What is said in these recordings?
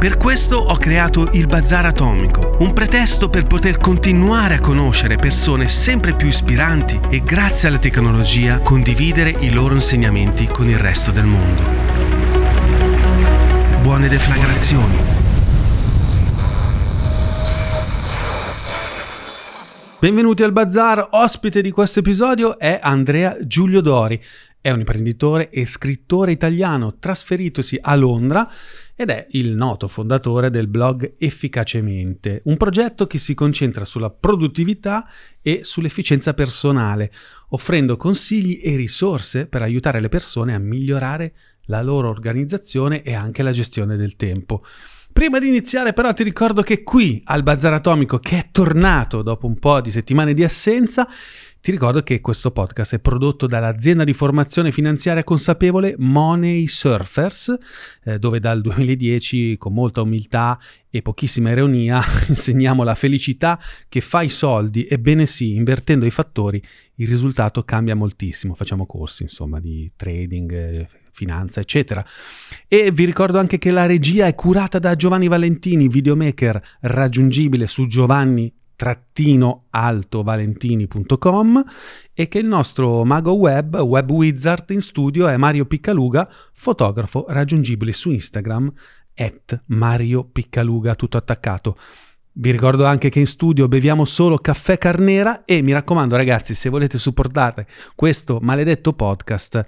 Per questo ho creato il Bazar Atomico, un pretesto per poter continuare a conoscere persone sempre più ispiranti e grazie alla tecnologia condividere i loro insegnamenti con il resto del mondo. Buone deflagrazioni. Benvenuti al Bazar, ospite di questo episodio è Andrea Giulio Dori. È un imprenditore e scrittore italiano trasferitosi a Londra ed è il noto fondatore del blog Efficacemente, un progetto che si concentra sulla produttività e sull'efficienza personale, offrendo consigli e risorse per aiutare le persone a migliorare la loro organizzazione e anche la gestione del tempo. Prima di iniziare però ti ricordo che qui al Bazar Atomico, che è tornato dopo un po' di settimane di assenza, ti ricordo che questo podcast è prodotto dall'azienda di formazione finanziaria consapevole Money Surfers, eh, dove dal 2010 con molta umiltà e pochissima ironia insegniamo la felicità che fa i soldi, ebbene sì, invertendo i fattori il risultato cambia moltissimo. Facciamo corsi insomma di trading, eh, finanza, eccetera. E vi ricordo anche che la regia è curata da Giovanni Valentini, videomaker raggiungibile su Giovanni altovalentini.com e che il nostro mago web, web wizard in studio è Mario Piccaluga, fotografo raggiungibile su Instagram at Mario Piccaluga, tutto attaccato. Vi ricordo anche che in studio beviamo solo caffè carnera e mi raccomando ragazzi, se volete supportare questo maledetto podcast,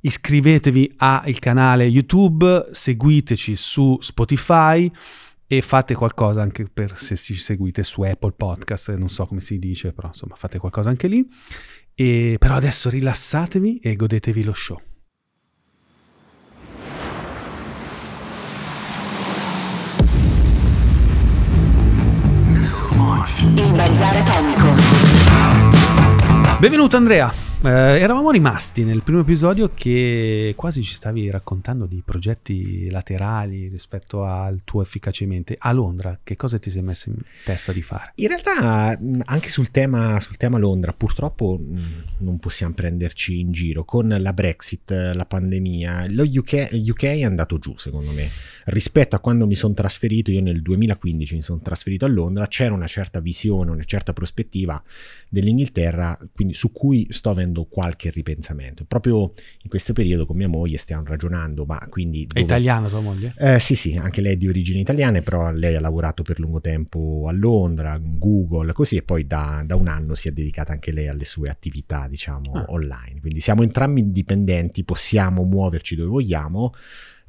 iscrivetevi al canale YouTube, seguiteci su Spotify e fate qualcosa anche per se ci seguite su Apple Podcast, non so come si dice, però insomma fate qualcosa anche lì. E, però adesso rilassatevi e godetevi lo show. Il Bazar Atomico. Benvenuto Andrea. Eh, eravamo rimasti nel primo episodio che quasi ci stavi raccontando di progetti laterali rispetto al tuo efficacemente. A Londra, che cosa ti sei messo in testa di fare? In realtà, anche sul tema, sul tema Londra, purtroppo non possiamo prenderci in giro. Con la Brexit, la pandemia, lo UK, UK è andato giù, secondo me. Rispetto a quando mi sono trasferito, io nel 2015 mi sono trasferito a Londra, c'era una certa visione, una certa prospettiva dell'Inghilterra, quindi su cui sto avendo qualche ripensamento. Proprio in questo periodo con mia moglie stiamo ragionando, ma quindi... Dove... È italiana tua moglie? Eh, sì, sì, anche lei è di origini italiane, però lei ha lavorato per lungo tempo a Londra, Google, così, e poi da, da un anno si è dedicata anche lei alle sue attività, diciamo, ah. online. Quindi siamo entrambi indipendenti, possiamo muoverci dove vogliamo,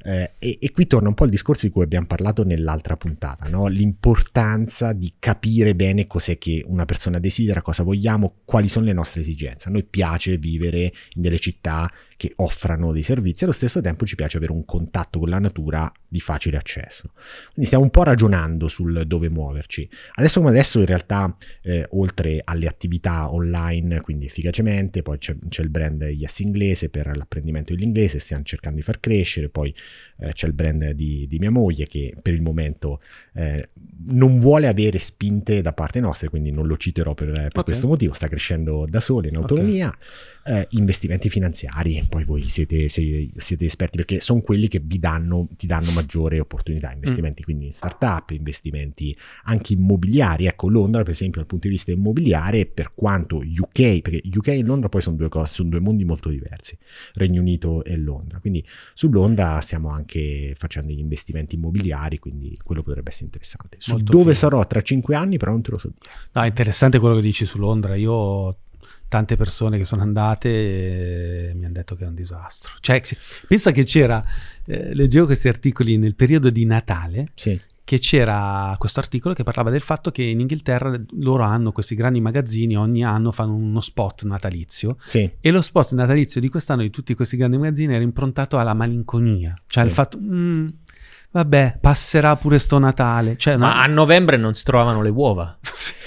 eh, e, e, qui torna un po' il discorso di cui abbiamo parlato nell'altra puntata, no? l'importanza di capire bene cos'è che una persona desidera, cosa vogliamo, quali sono le nostre esigenze. A noi piace vivere in delle città che offrano dei servizi, allo stesso tempo ci piace avere un contatto con la natura di facile accesso. Quindi stiamo un po' ragionando sul dove muoverci. Adesso come adesso in realtà eh, oltre alle attività online, quindi efficacemente, poi c'è, c'è, il brand Yes Inglese per l'apprendimento dell'inglese, stiamo cercando di far crescere, poi eh, c'è il brand di, di, mia moglie che per il momento eh, non vuole avere spinte da parte nostra, quindi non lo citerò per, per okay. questo motivo, sta crescendo da solo in autonomia. Okay. Eh, investimenti finanziari, poi voi siete, siete, siete esperti perché sono quelli che vi danno, ti danno maggiore opportunità, investimenti mm. quindi in startup, investimenti anche immobiliari, ecco Londra per esempio dal punto di vista immobiliare per quanto UK, perché UK e Londra poi sono due cose, sono due mondi molto diversi, Regno Unito e Londra, quindi su Londra stiamo anche facendo gli investimenti immobiliari, quindi quello potrebbe essere interessante. Su molto dove figo. sarò tra cinque anni però non te lo so dire. No, è interessante quello che dici su Londra, io tante persone che sono andate e mi hanno detto che è un disastro. Cioè, pensa che c'era, eh, leggevo questi articoli nel periodo di Natale, sì. che c'era questo articolo che parlava del fatto che in Inghilterra loro hanno questi grandi magazzini, ogni anno fanno uno spot natalizio sì. e lo spot natalizio di quest'anno di tutti questi grandi magazzini era improntato alla malinconia, cioè sì. il fatto... Mm, vabbè, passerà pure sto Natale. Cioè, Ma no? a novembre non si trovavano le uova.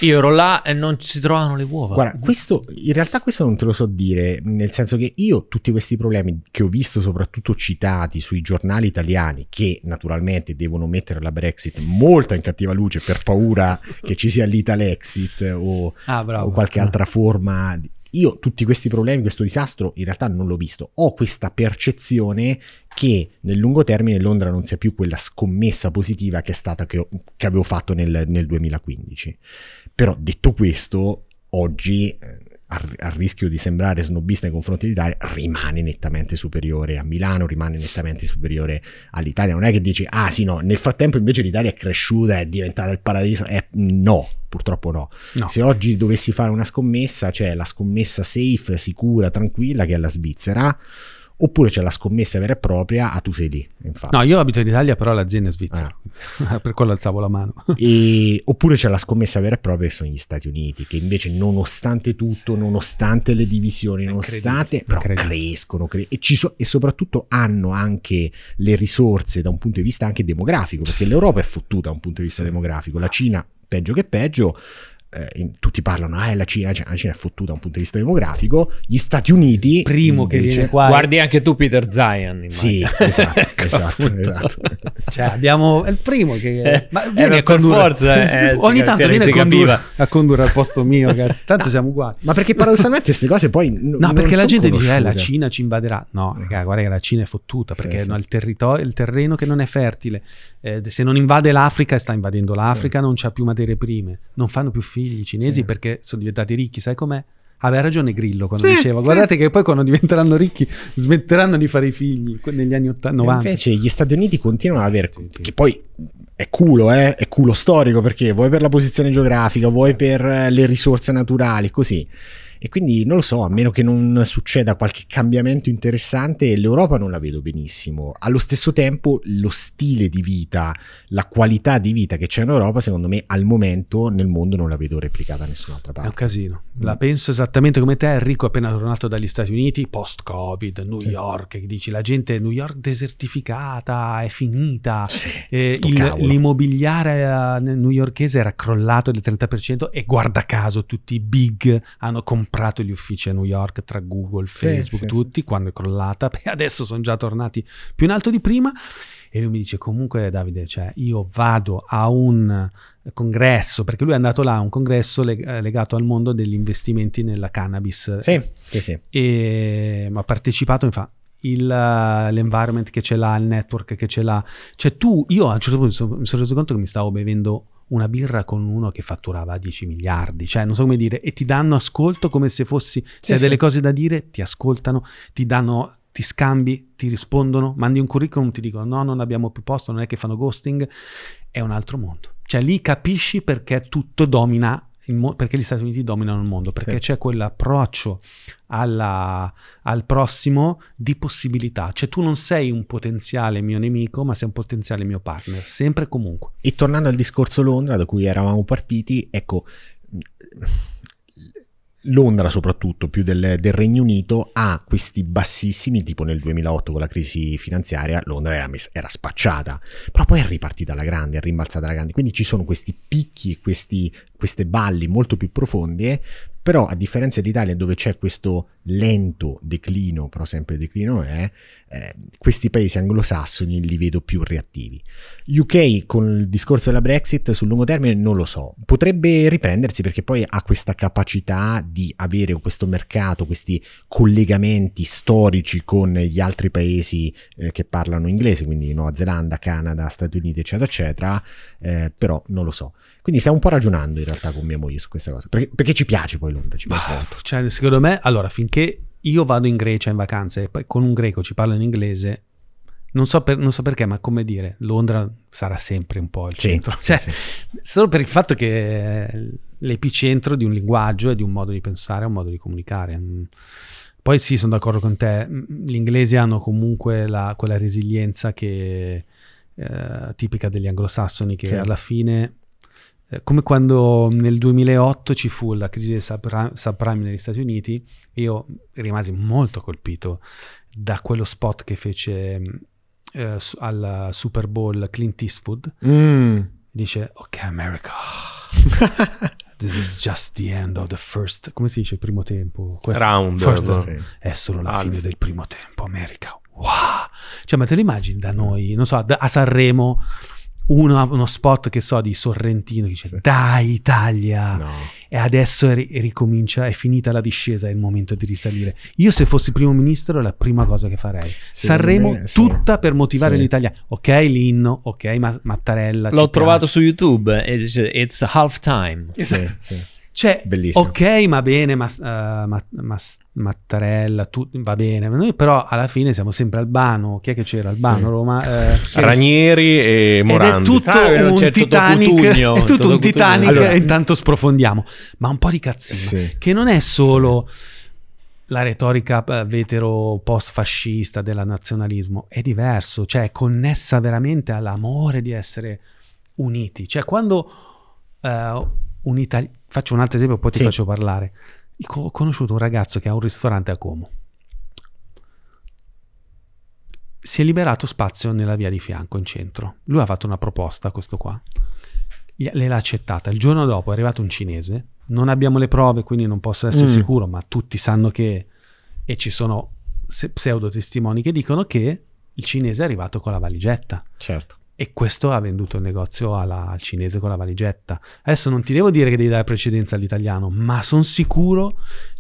Io ero là e non si trovavano le uova. Guarda, questo, in realtà questo non te lo so dire, nel senso che io tutti questi problemi che ho visto soprattutto citati sui giornali italiani, che naturalmente devono mettere la Brexit molto in cattiva luce per paura che ci sia l'Italexit o, ah, o qualche altra forma io tutti questi problemi, questo disastro, in realtà non l'ho visto. Ho questa percezione che nel lungo termine Londra non sia più quella scommessa positiva che è stata che, che avevo fatto nel, nel 2015. Però detto questo, oggi eh, a, rischio di sembrare snobista nei confronti dell'Italia, rimane nettamente superiore a Milano, rimane nettamente superiore all'Italia. Non è che dici, ah sì, no, nel frattempo invece l'Italia è cresciuta, è diventata il paradiso. Eh, no, purtroppo no. no. Se oggi dovessi fare una scommessa, c'è la scommessa safe, sicura, tranquilla, che è la Svizzera oppure c'è la scommessa vera e propria, ah tu sei lì. Infatti. No, io abito in Italia, però l'azienda è svizzera, ah. per quello alzavo la mano. E, oppure c'è la scommessa vera e propria che sono gli Stati Uniti, che invece nonostante tutto, nonostante le divisioni, nonostante, però crescono cre- e, so- e, soprattutto hanno anche le risorse da un punto di vista anche demografico, perché l'Europa è fottuta da un punto di vista demografico, la Cina peggio che peggio, eh, in, tutti parlano, ah, la Cina, cioè, la Cina è fottuta da un punto di vista demografico, gli Stati Uniti... Primo invece, che viene qua... Guardi anche tu Peter Zion. Sì, esatto, esatto, esatto. Cioè, abbiamo... È il primo che... Eh, ma viene a condurre... forza, eh, Ogni tanto viene a condurre, a condurre al posto mio, ragazzi. Tanto siamo uguali. Ma perché paradossalmente queste cose poi... N- no, perché la gente conosciute. dice, eh, la Cina ci invaderà. No, raga, guarda che la Cina è fottuta, perché sì, no, il, territorio, il terreno che non è fertile. Eh, se non invade l'Africa, sta invadendo l'Africa, sì. non c'ha più materie prime. Non fanno più figli i cinesi perché perché sono diventati ricchi, sai com'è? Aveva ragione Grillo quando sì, diceva: Guardate sì. che poi quando diventeranno ricchi smetteranno di fare i figli negli anni 80, 90. Invece gli Stati Uniti continuano ad avere, sì, che poi è culo, eh? è culo storico perché vuoi per la posizione geografica, vuoi per le risorse naturali, così e quindi non lo so, a meno che non succeda qualche cambiamento interessante, l'Europa non la vedo benissimo. Allo stesso tempo, lo stile di vita, la qualità di vita che c'è in Europa, secondo me al momento nel mondo non la vedo replicata da nessun'altra parte. È un casino. La mm. penso esattamente come te, Enrico, appena tornato dagli Stati Uniti, post-Covid, New sì. York, che dici la gente New York desertificata, è finita. Sì, eh, il, l'immobiliare uh, newyorkese era crollato del 30% e guarda caso tutti i big hanno comprato comprato gli uffici a New York tra Google, Facebook, sì, tutti, sì. quando è crollata, e adesso sono già tornati più in alto di prima. E lui mi dice comunque Davide, cioè io vado a un congresso, perché lui è andato là a un congresso leg- legato al mondo degli investimenti nella cannabis. Sì, sì, sì. E ha partecipato, mi fa, il, l'environment che ce l'ha, il network che ce l'ha. Cioè tu, io a un certo punto mi sono reso conto che mi stavo bevendo una birra con uno che fatturava 10 miliardi, cioè non so come dire, e ti danno ascolto come se fossi, se sì, hai delle cose da dire, ti ascoltano, ti danno, ti scambi, ti rispondono, mandi un curriculum, ti dicono no, non abbiamo più posto, non è che fanno ghosting, è un altro mondo. Cioè lì capisci perché tutto domina mo- perché gli Stati Uniti dominano il mondo, perché sì. c'è quell'approccio alla, al prossimo di possibilità. Cioè tu non sei un potenziale mio nemico, ma sei un potenziale mio partner, sempre e comunque. E tornando al discorso Londra da cui eravamo partiti, ecco Londra soprattutto, più del, del, Regno Unito, ha questi bassissimi, tipo nel 2008 con la crisi finanziaria, Londra era, era spacciata, però poi è ripartita alla grande, è rimbalzata alla grande, quindi ci sono questi picchi questi, queste valli molto più profonde, però a differenza dell'Italia dove c'è questo lento declino, però sempre declino è, eh, questi paesi anglosassoni li vedo più reattivi. UK con il discorso della Brexit sul lungo termine non lo so, potrebbe riprendersi perché poi ha questa capacità di avere questo mercato, questi collegamenti storici con gli altri paesi eh, che parlano inglese, quindi Nuova Zelanda, Canada, Stati Uniti, eccetera, eccetera, eh, però non lo so. Quindi stiamo un po' ragionando in realtà con mia moglie su questa cosa, perché, perché ci piace poi Londra, ci piace molto. Cioè, secondo me, allora, finché io vado in Grecia in vacanze e poi con un greco ci parlo in inglese, non so, per, non so, perché, ma come dire, Londra sarà sempre un po' il sì, centro. Cioè, sì. Solo per il fatto che è l'epicentro di un linguaggio e di un modo di pensare, un modo di comunicare. Poi sì, sono d'accordo con te, gli inglesi hanno comunque la, quella resilienza che, eh, tipica degli anglosassoni che Sì. alla fine come quando nel 2008 ci fu la crisi del subprime, subprime negli Stati Uniti, io rimasi molto colpito da quello spot che fece eh, su- al Super Bowl Clint Eastwood. Mm. Dice, ok America, this is just the end of the first, come si dice, il primo tempo? Questo- Round, first- no? Sì. è solo la Alf. fine del primo tempo, America. Wow! Cioè, ma te lo immagini da noi, non so, da- a Sanremo, uno, uno spot che so di Sorrentino che dice dai Italia No. e adesso è ri- ricomincia, è finita la discesa, è il momento di risalire. Io se fossi primo ministro è la prima cosa che farei. Secondo Sanremo me, sì. tutta per motivare Sì. l'Italia. Ok l'inno, ok ma- Mattarella. L'ho trovato piace. su YouTube dice It's half time. Sì, sì. Cioè, Bellissimo. ok, va bene, ma, eh, ma- ma- Mattarella, tu- va bene, ma noi però alla fine siamo sempre Albano. Chi è che c'era? Albano, Sì. Roma. eh, Ranieri e Ed è Morandi. tutto Ah, un certo Titanic, è tutto un. Titanic Allora- e intanto sprofondiamo. Ma un po' di cazzino, Sì. che non è solo la retorica eh, vetero post-fascista del nazionalismo, è diverso, cioè è connessa veramente all'amore di essere uniti. Cioè quando eh, un italiano, faccio un altro esempio, poi ti Sì. faccio parlare. Ho conosciuto un ragazzo che ha un ristorante a Como. Si è liberato spazio nella via di fianco in centro. Lui ha fatto una proposta, questo qua. Le l'ha accettata. Il giorno dopo è arrivato un cinese. Non abbiamo le prove, quindi non posso essere Mm. sicuro, ma tutti sanno che. E ci sono se- pseudo testimoni che dicono che il cinese è arrivato con la valigetta. Certo. E questo ha venduto il negozio alla- al cinese con la valigetta. Adesso non ti devo dire che devi dare precedenza all'italiano, ma sono sicuro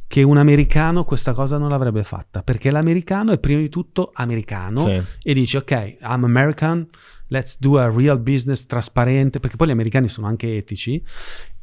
che un americano questa cosa non l'avrebbe fatta, perché l'americano è prima di tutto americano Sì. e dice ok, I'm American, let's do a real business trasparente, perché poi gli americani sono anche etici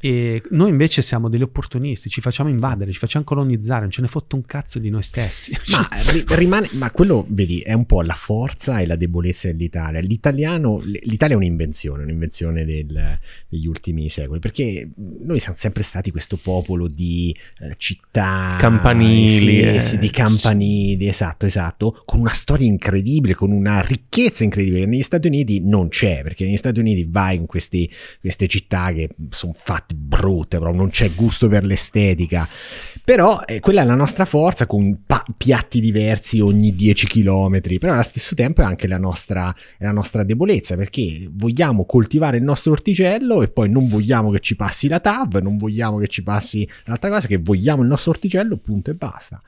e noi invece siamo degli opportunisti, ci facciamo invadere, ci facciamo colonizzare, non ce ne fotte un cazzo di noi stessi. Ma, ri- rimane, ma quello, vedi, è un po' la forza e la debolezza dell'Italia. L'italiano, l'Italia è un'invenzione, un'invenzione del- degli ultimi secoli, perché noi siamo sempre stati questo popolo di eh, città, Campanili, sì, eh. sì, di campanili, esatto, esatto, con una storia incredibile, con una ricchezza incredibile. che Negli Stati Uniti non c'è, perché negli Stati Uniti vai in questi- queste città che sono fatte brutte, proprio non c'è gusto per l'estetica. Però eh, quella è la nostra forza con pa- piatti diversi ogni 10 km, però allo stesso tempo è anche la nostra, la nostra debolezza perché vogliamo coltivare il nostro orticello e poi non vogliamo che ci passi la TAV, non vogliamo che ci passi l'altra cosa, che vogliamo il nostro orticello, punto e basta.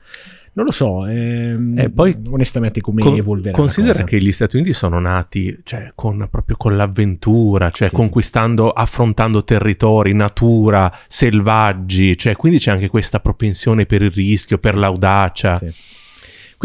Non lo so, ehm, E poi onestamente come Con- evolverà considera che gli Stati Uniti sono nati cioè, con, proprio con l'avventura, cioè Sì, conquistando, affrontando territori, natura, selvaggi, cioè, quindi c'è anche questa propensione per il rischio, per l'audacia. Sì.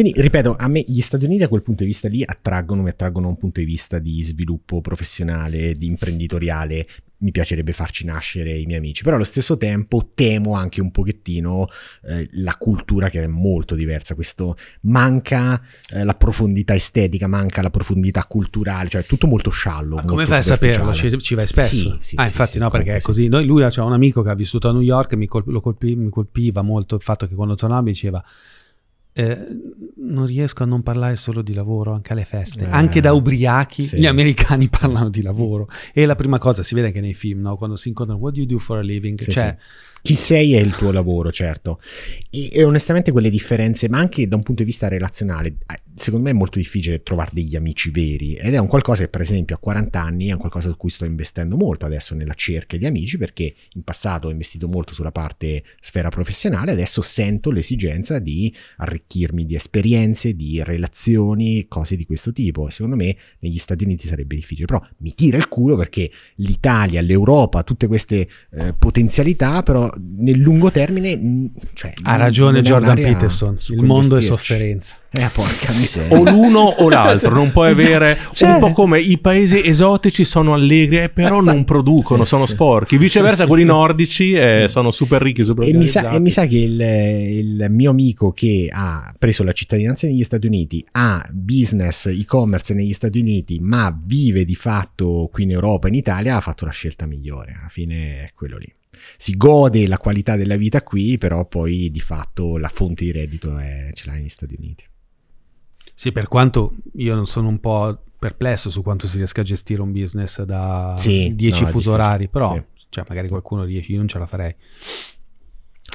Quindi, ripeto, a me gli Stati Uniti da quel punto di vista lì attraggono, mi attraggono da un punto di vista di sviluppo professionale, di imprenditoriale. Mi piacerebbe farci nascere i miei amici, però allo stesso tempo temo anche un pochettino eh, la cultura che è molto diversa. Questo manca eh, la profondità estetica, manca la profondità culturale, cioè tutto molto sciallo. Ma come fai a saperlo? Ci, ci vai spesso? Sì, sì, ah, sì, infatti no, perché è così. Noi, lui c'ha un amico che ha vissuto a New York e mi, col- lo colpi- mi colpiva molto il fatto che quando tornava mi diceva eh, non riesco a non parlare solo di lavoro anche alle feste. Eh, anche da ubriachi sì. gli americani parlano di lavoro. E la prima cosa si vede anche nei film, no? quando si incontrano, what do you do for a living? Sì, cioè, Chi sei è il tuo lavoro, certo. E, e onestamente quelle differenze, ma anche da un punto di vista relazionale, eh, secondo me è molto difficile trovare degli amici veri ed è un qualcosa che per esempio a 40 anni è un qualcosa su cui sto investendo molto adesso nella cerca di amici perché in passato ho investito molto sulla parte sfera professionale, adesso sento l'esigenza di arricchirmi di esperienze, di relazioni, cose di questo tipo e secondo me negli Stati Uniti sarebbe difficile, però mi tira il culo perché l'Italia, l'Europa, tutte queste eh, potenzialità, però nel lungo termine... mh, Cioè, ha ragione Jordan Peterson, il mondo è sofferenza. Eh, porca miseria. o l'uno o l'altro, non puoi Esatto. avere Cioè- un po' come i paesi esotici sono allegri, eh, però non producono, Sì, sono sì. sporchi. Viceversa, quelli nordici eh, sono super ricchi, super E mi, sa, e mi sa che il, il mio amico che ha preso la cittadinanza negli Stati Uniti ha business e-commerce negli Stati Uniti, ma vive di fatto qui in Europa, in Italia, ha fatto la scelta migliore. Alla fine è quello lì. Si gode la qualità della vita qui, però poi di fatto la fonte di reddito è, ce l'ha negli Stati Uniti. Sì, per quanto io non sono un po' perplesso su quanto si riesca a gestire un business da Sì, 10 no, difficile, orari, però sì. cioè, magari qualcuno riesce, io non ce la farei.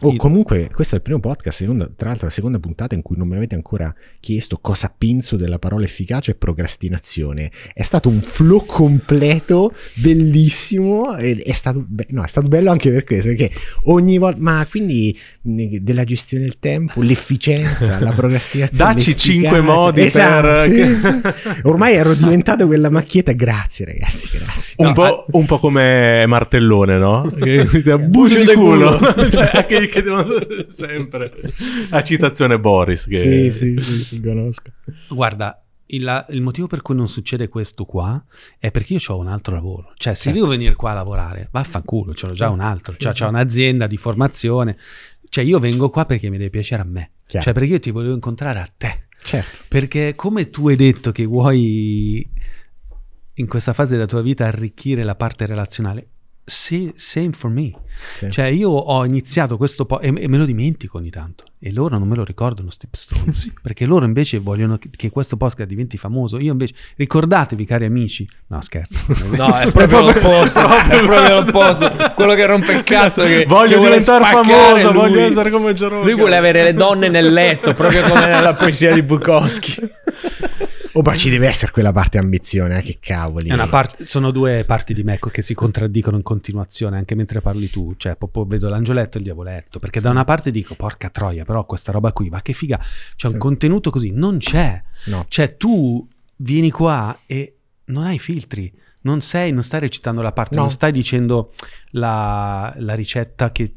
Oh, Il- comunque, questo è il primo podcast, seconda- tra l'altro la seconda puntata in cui non mi avete ancora chiesto cosa penso della parola efficace e procrastinazione. È stato un flow completo, bellissimo, e è stato, be- no, è stato bello anche per questo, perché ogni volta, ma quindi della gestione del tempo, l'efficienza, la procrastinazione. Dacci cinque modi Esatto, per- sì, sì. Ormai ero diventato quella macchietta, grazie ragazzi, grazie. Un, No, po', un po' come Martellone, no? Bucio di culo. culo. Cioè, anche gli chiedono sempre. A citazione Boris. Che... Sì, sì, sì, sì, conosco. Guarda, il, il motivo per cui non succede questo qua è perché io ho un altro lavoro. Cioè, se Certo. devo venire qua a lavorare, vaffanculo, ce l'ho già un altro. Cioè, c'ho un'azienda di formazione. Cioè, io vengo qua perché mi deve piacere a me. Chiaro. Cioè, perché io ti volevo incontrare a te. Certo. Perché come tu hai detto che vuoi in questa fase della tua vita arricchire la parte relazionale, sì, same for me. Sì. Cioè io ho iniziato questo po' e, e me lo dimentico ogni tanto e loro non me lo ricordano sti stronzi perché loro invece vogliono che, che questo podcast diventi famoso. Io invece ricordatevi cari amici. No, scherzo. No, è proprio l'opposto. è proprio l'opposto. Quello che rompe il cazzo. Che, Voglio che diventare famoso, lui. voglio essere come Jerome. Lui vuole avere le donne nel letto, proprio come nella poesia di Bukowski. Oh, ma ci deve essere quella parte ambizione, eh, che cavoli. Parte- sono due parti di me che si contraddicono in continuazione anche mentre parli tu, cioè proprio vedo l'angioletto e il diavoletto, perché da una parte dico porca troia, però questa roba qui, ma che figa, c'è un Sì. contenuto così, non c'è. No. Cioè tu vieni qua e non hai filtri, non sei, non stai recitando la parte, No. non stai dicendo la, la ricetta che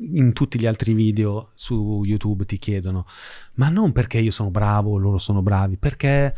in tutti gli altri video su YouTube ti chiedono, ma non perché io sono bravo o loro sono bravi, perché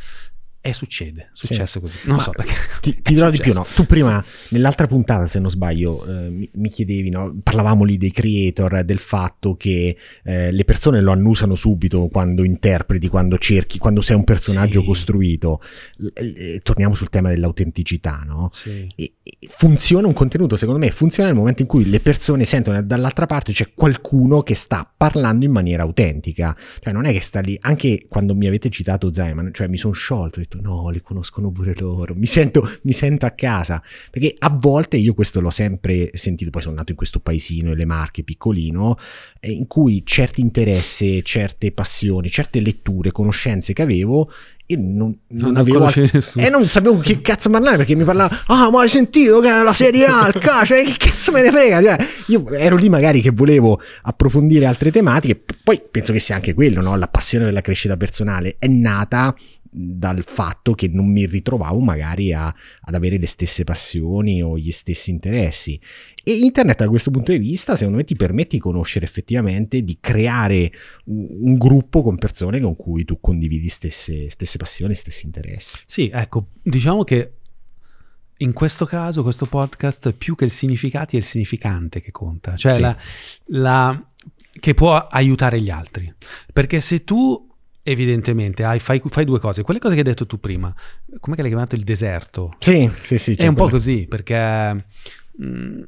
è succede, è Sì. successo così. Non Ma so perché. Ti, ti dirò di più, successo. no? Tu prima, nell'altra puntata, se non sbaglio, eh, mi, mi chiedevi, no? Parlavamo lì dei creator, del fatto che eh, le persone lo annusano subito quando interpreti, quando cerchi, quando sei un personaggio Sì. costruito. L- eh, torniamo sul tema dell'autenticità, no? Sì. E- e funziona un contenuto, secondo me, funziona nel momento in cui le persone sentono dall'altra parte c'è qualcuno che sta parlando in maniera autentica. Cioè, non è che sta lì, anche quando mi avete citato Zayman, cioè mi sono sciolto, ho detto no, li conoscono pure loro, mi sento, mi sento a casa. Perché a volte io questo l'ho sempre sentito, poi sono nato in questo paesino, le Marche, piccolino, eh, in cui certi interessi, certe passioni, certe letture, conoscenze che avevo, io non, non Non avevo... nessuno. E non sapevo che cazzo parlare perché mi parlava, ah, ma hai sentito che la serie A, il calcio, eh, che cazzo me ne frega? Cioè, io ero lì magari che volevo approfondire altre tematiche, poi penso che sia anche quello, no? La passione per la crescita personale è nata dal fatto che non mi ritrovavo magari a- ad avere le stesse passioni o gli stessi interessi. E internet da questo punto di vista, secondo me, ti permette di conoscere effettivamente, di creare un, un gruppo con persone con cui tu condividi stesse, stesse passioni, stessi interessi. Sì, ecco, diciamo che in questo caso, questo podcast, più che il significato è il significante che conta, cioè Sì. la, la- che può aiutare gli altri. Perché se tu evidentemente hai- fai, fai due cose, quelle cose che hai detto tu prima, come che l'hai chiamato il deserto? Sì, sì, sì. è un po' così, perché mh,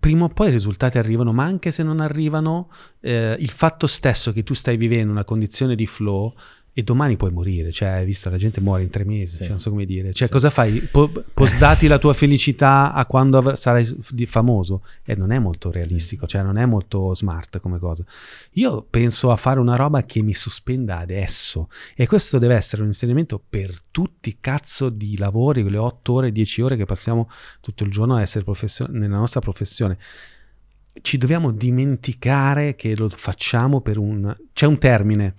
prima o poi i risultati arrivano, ma anche se non arrivano, eh, il fatto stesso che tu stai vivendo una condizione di flow e domani puoi morire, cioè hai visto la gente muore in tre mesi, Sì. cioè, non so come dire, cioè Sì. cosa fai? Po- postdati la tua felicità a quando avr- sarai famoso e non è molto realistico, cioè non è molto smart come cosa. Io penso a fare una roba che mi sospenda adesso e questo deve essere un insegnamento per tutti i cazzo di lavori, quelle 8 ore, 10 ore che passiamo tutto il giorno a essere professio- nella nostra professione. Ci dobbiamo dimenticare che lo facciamo per un... C'è un termine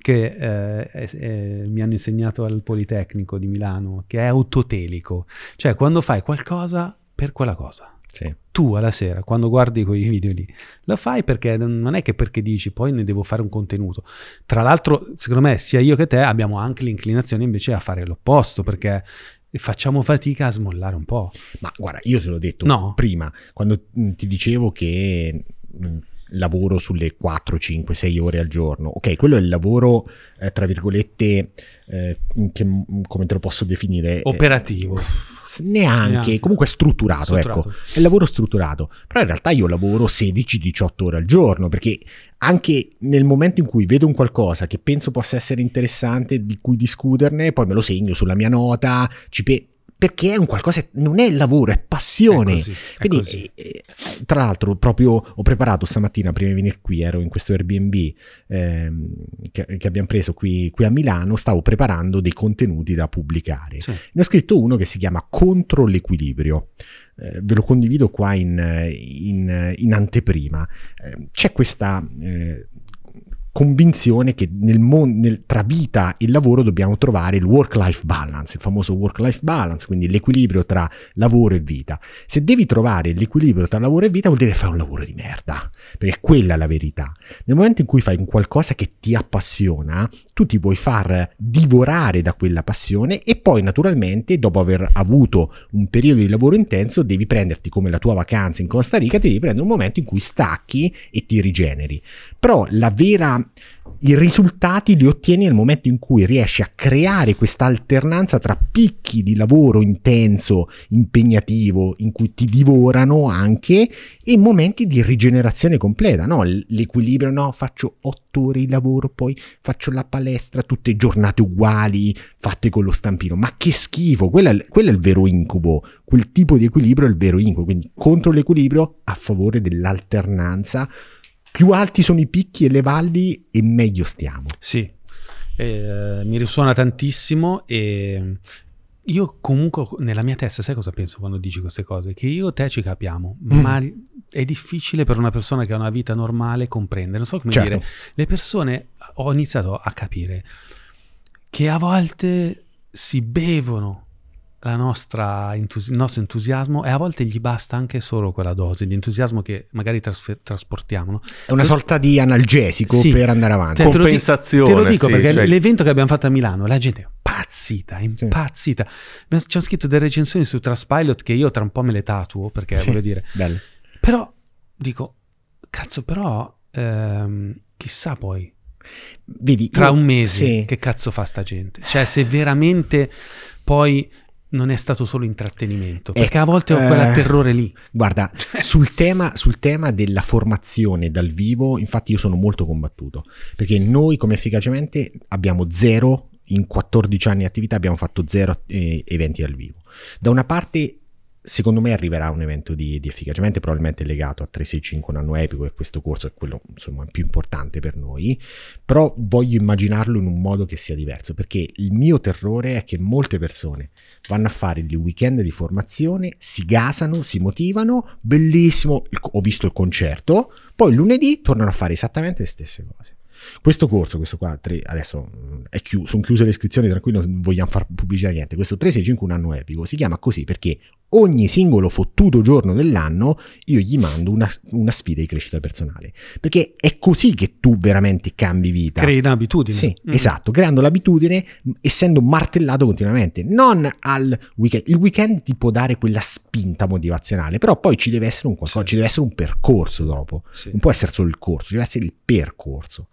che eh, è- mi hanno insegnato al Politecnico di Milano, che è autotelico. Cioè quando fai qualcosa per quella cosa. Sì. Tu alla sera, quando guardi quei video lì, lo fai perché non è che perché dici poi ne devo fare un contenuto. Tra l'altro, secondo me, sia io che te abbiamo anche l'inclinazione invece a fare l'opposto, perché facciamo fatica a smollare un po'. Ma guarda, io te l'ho detto No. prima, quando ti dicevo che lavoro sulle 4, 5, 6 ore al giorno. Ok, quello è il lavoro, eh, tra virgolette, eh, che- come te lo posso definire? Eh, Operativo. neanche, Neanche. comunque strutturato, Strutturato. ecco. È il lavoro strutturato. Però in realtà io lavoro 16-18 ore al giorno, perché anche nel momento in cui vedo un qualcosa che penso possa essere interessante, di cui discuterne, poi me lo segno sulla mia nota, ci pe- perché è un qualcosa, non è lavoro, è passione. È così, è Quindi, eh, eh, tra l'altro, proprio ho preparato stamattina prima di venire qui, ero in questo Airbnb ehm, che, che abbiamo preso qui, qui a Milano, stavo preparando dei contenuti da pubblicare. Sì. Ne ho scritto uno che si chiama Contro l'equilibrio. Eh, ve lo condivido qua in, in- in anteprima. Eh, c'è questa eh, convinzione che nel mon- nel- tra vita e lavoro dobbiamo trovare il work-life balance, il famoso work-life balance, quindi l'equilibrio tra lavoro e vita. Se devi trovare l'equilibrio tra lavoro e vita vuol dire fare un lavoro di merda, perché quella è la verità. Nel momento in cui fai un qualcosa che ti appassiona, tu ti puoi far divorare da quella passione e poi naturalmente dopo aver avuto un periodo di lavoro intenso devi prenderti come la tua vacanza in Costa Rica, ti devi prendere un momento in cui stacchi e ti rigeneri. Però la vera i risultati li ottieni nel momento in cui riesci a creare questa alternanza tra picchi di lavoro intenso, impegnativo, in cui ti divorano anche, e momenti di rigenerazione completa. No? L'equilibrio, no, faccio otto ore di lavoro, poi faccio la palestra, tutte giornate uguali, fatte con lo stampino. Ma che schifo! Quello è, quello è il vero incubo. Quel tipo di equilibrio è il vero incubo. Quindi contro l'equilibrio, a favore dell'alternanza più alti sono i picchi e le valli e meglio stiamo. Sì, Eh, mi risuona tantissimo e io comunque nella mia testa, sai cosa penso quando dici queste cose? Che io e te ci capiamo, Mm. ma è difficile per una persona che ha una vita normale comprendere. Non so come Certo. dire. Le persone, ho iniziato a capire che a volte si bevono nostra entusi- il nostro entusiasmo e a volte gli basta anche solo quella dose di entusiasmo che magari trasfer- trasportiamo. no? È una sorta di analgesico Sì. per andare avanti. Te Compensazione, Te lo dico sì, perché cioè- l'evento che abbiamo fatto a Milano, la gente è impazzita, Sì. impazzita. Abbiamo- Ci hanno scritto delle recensioni su Traspilot che io tra un po' me le tatuo perché Sì. voglio dire. Bello. Però dico, cazzo, però ehm, chissà poi Vedi, tra io- un mese sì. che cazzo fa sta gente. Cioè se veramente poi non è stato solo intrattenimento, perché a Ecco, volte ho eh, quell'atterrore lì. Guarda, sul tema, sul tema della formazione dal vivo, infatti io sono molto combattuto, perché noi come efficacemente abbiamo zero, in 14 anni di attività abbiamo fatto zero eh, eventi dal vivo. Da una parte, secondo me arriverà un evento di, di efficacemente, probabilmente legato a 365, un anno epico, e questo corso è quello insomma più importante per noi, però voglio immaginarlo in un modo che sia diverso, perché il mio terrore è che molte persone vanno a fare il weekend di formazione, si gasano, si motivano, bellissimo, ho visto il concerto, poi lunedì tornano a fare esattamente le stesse cose. Questo corso, questo qua, tre- adesso mm, è chiuso, sono chiuse le iscrizioni, tranquillo, non vogliamo fare pubblicità niente. Questo 365 un anno epico si chiama così perché ogni singolo fottuto giorno dell'anno io gli mando una, una sfida di crescita personale. Perché è così che tu veramente cambi vita. Crei un'abitudine. Sì, Mm. esatto, creando l'abitudine, essendo martellato continuamente, non al weekend. Il weekend ti può dare quella spinta motivazionale, però poi ci deve essere un qualcosa, Sì. ci deve essere un percorso dopo. Sì. Non può essere solo il corso, ci deve essere il percorso.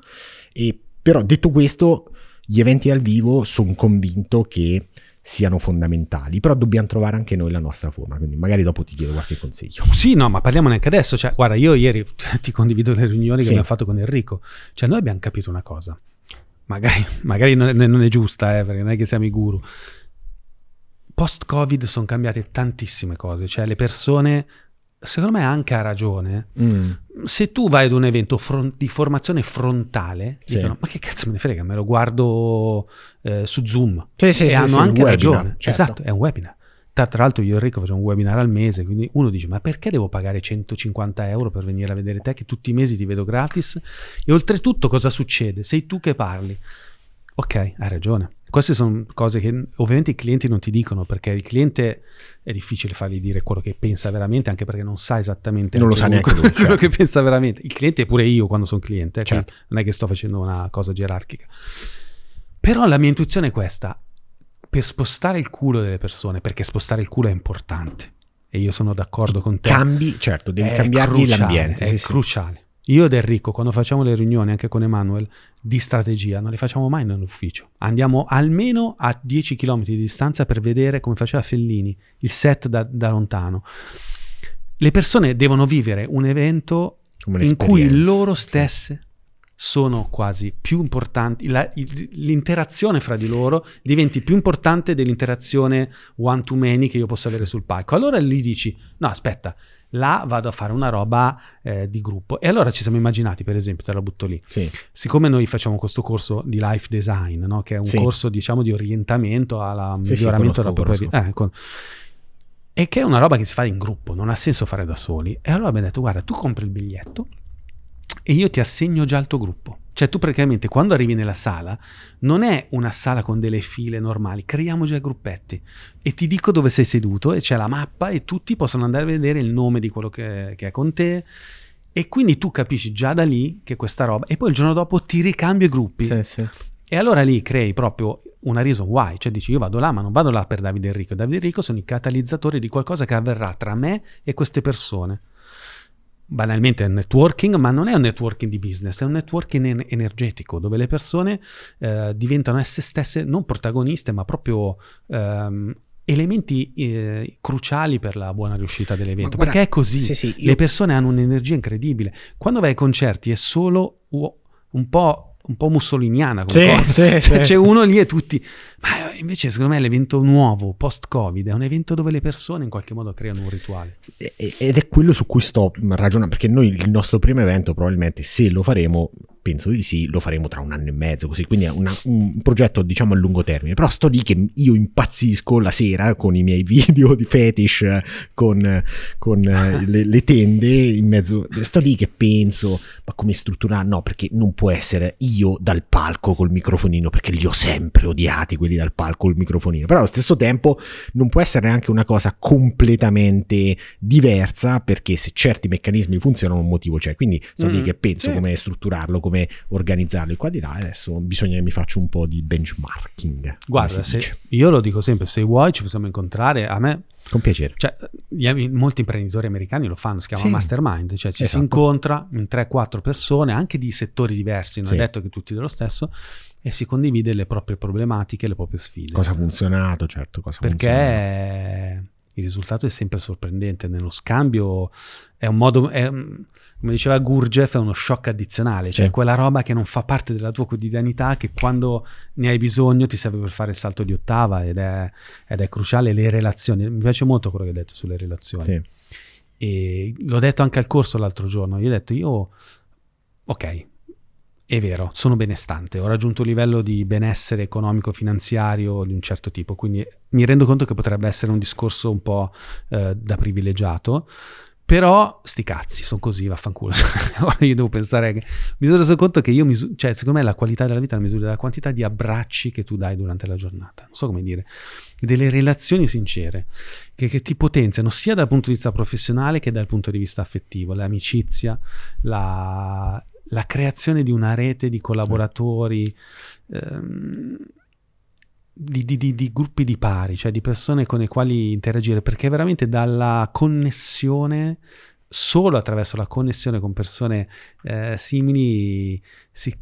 E, però detto questo, gli eventi dal vivo sono convinto che siano fondamentali, però dobbiamo trovare anche noi la nostra forma, quindi magari dopo ti chiedo qualche consiglio. Sì, no, ma parliamo neanche adesso. Cioè, guarda, io ieri ti condivido le riunioni che Sì. abbiamo fatto con Enrico. Cioè, noi abbiamo capito una cosa. Magari, magari non, è, non è giusta, eh, perché non è che siamo i guru. Post-Covid sono cambiate tantissime cose. Cioè, le persone, secondo me anche a ragione, Mm, se tu vai ad un evento fron- di formazione frontale, Sì. dicono, ma che cazzo me ne frega, me lo guardo eh, su Zoom. Sì, sì, e sì, hanno sì, anche webinar, ragione. certo. Esatto, è un webinar. Tra, tra l'altro io e Enrico facciamo un webinar al mese, quindi uno dice, ma perché devo pagare 150 euro per venire a vedere te che tutti i mesi ti vedo gratis? E oltretutto cosa succede? Sei tu che parli. Ok, hai ragione. Queste sono cose che ovviamente i clienti non ti dicono perché il cliente è difficile fargli dire quello che pensa veramente, anche perché non sa esattamente Non lo sa neanche lui, quello certo. che pensa veramente. Il cliente è pure io quando sono cliente, Certo. non è che sto facendo una cosa gerarchica. Però la mia intuizione è questa: per spostare il culo delle persone, perché spostare il culo è importante, e io sono d'accordo con te. Cambi, certo, devi cambiargli cruciale, l'ambiente. È sì, sì. Io ed Enrico, quando facciamo le riunioni anche con Emanuel di strategia, non le facciamo mai nell'ufficio. Andiamo almeno a 10 km di distanza per vedere come faceva Fellini, il set da, da lontano. Le persone devono vivere un evento in cui loro Sì. stesse sono quasi più importanti, la- il- l'interazione fra di loro diventi più importante dell'interazione one to many che io posso avere sul palco. Allora lì dici, no aspetta, là vado a fare una roba eh, di gruppo. E allora ci siamo immaginati, per esempio, te la butto lì, Sì. siccome noi facciamo questo corso di life design, no? che è un Sì. corso diciamo di orientamento alla Sì, miglioramento della propria vita, eh, con- e che è una roba che si fa in gruppo, non ha senso fare da soli. E allora abbiamo detto, guarda, tu compri il biglietto e io ti assegno già il tuo gruppo. Cioè tu praticamente quando arrivi nella sala non è una sala con delle file normali, creiamo già gruppetti. E ti dico dove sei seduto e c'è la mappa e tutti possono andare a vedere il nome di quello che, che è con te. E quindi tu capisci già da lì che questa roba e poi il giorno dopo ti ricambio i gruppi. Sì, sì. e allora lì crei proprio una reason why, cioè dici io vado là ma non vado là per Davide Enrico, Davide Enrico sono i catalizzatori di qualcosa che avverrà tra me e queste persone. Banalmente è un networking, ma non è un networking di business, è un networking en- energetico dove le persone eh, diventano esse stesse non protagoniste, ma proprio ehm, elementi eh, cruciali per la buona riuscita dell'evento. Guarda, perché è così. Sì, sì, io- Le persone hanno un'energia incredibile. Quando vai ai concerti è solo un po', un po' mussoliniana Sì, sì, Cioè, sì. C'è uno lì e tutti. Ma invece, secondo me, l'evento nuovo, post-Covid, è un evento dove le persone in qualche modo creano un rituale. Ed è quello su cui sto ragionando, perché noi il nostro primo evento probabilmente se lo faremo, penso di sì, lo faremo tra un anno e mezzo, così, quindi è una- un progetto diciamo a lungo termine, però sto lì che io impazzisco la sera con i miei video di fetish, con, con, eh, le, le tende in mezzo, sto lì che penso, ma come strutturare? No, perché non può essere io dal palco col microfonino, perché li ho sempre odiati quelli dal palco col microfonino, però allo stesso tempo non può essere neanche una cosa completamente diversa perché se certi meccanismi funzionano un motivo c'è. Quindi lì Mm, che penso sì. come strutturarlo come organizzarlo il qua di là adesso bisogna che mi faccio un po' di benchmarking come Guarda, si se- io lo dico sempre: se vuoi, ci possiamo incontrare. A me, con piacere cioè, gli molti imprenditori americani lo fanno, si chiama Sì. mastermind, cioè ci si Esatto. incontra in 3-4 persone, anche di settori diversi, non Sì. è detto che tutti dello stesso, e si condivide le proprie problematiche, le proprie sfide. cosa ha funzionato certo cosa ha funzionato. Il risultato è sempre sorprendente. Nello scambio è un modo, è un- come diceva Gurdjieff, è uno shock addizionale, cioè Sì. quella roba che non fa parte della tua quotidianità, che quando ne hai bisogno ti serve per fare il salto di ottava ed è, ed è cruciale. Le relazioni, mi piace molto quello che hai detto sulle relazioni. Sì. E l'ho detto anche al corso l'altro giorno. Io ho detto, io, ok, è vero, sono benestante, ho raggiunto un livello di benessere economico-finanziario di un certo tipo, quindi mi rendo conto che potrebbe essere un discorso un po' eh, da privilegiato. Però sti cazzi, sono così, vaffanculo. Ora io devo pensare che mi sono reso conto che io misu- cioè, secondo me la qualità della vita è la misura della quantità di abbracci che tu dai durante la giornata. Non so come dire, delle relazioni sincere che, che ti potenziano sia dal punto di vista professionale che dal punto di vista affettivo, l'amicizia, la, la creazione di una rete di collaboratori, ehm, di, di- di- di gruppi di pari, cioè di persone con le quali interagire, perché veramente dalla connessione, solo attraverso la connessione con persone eh, simili, si-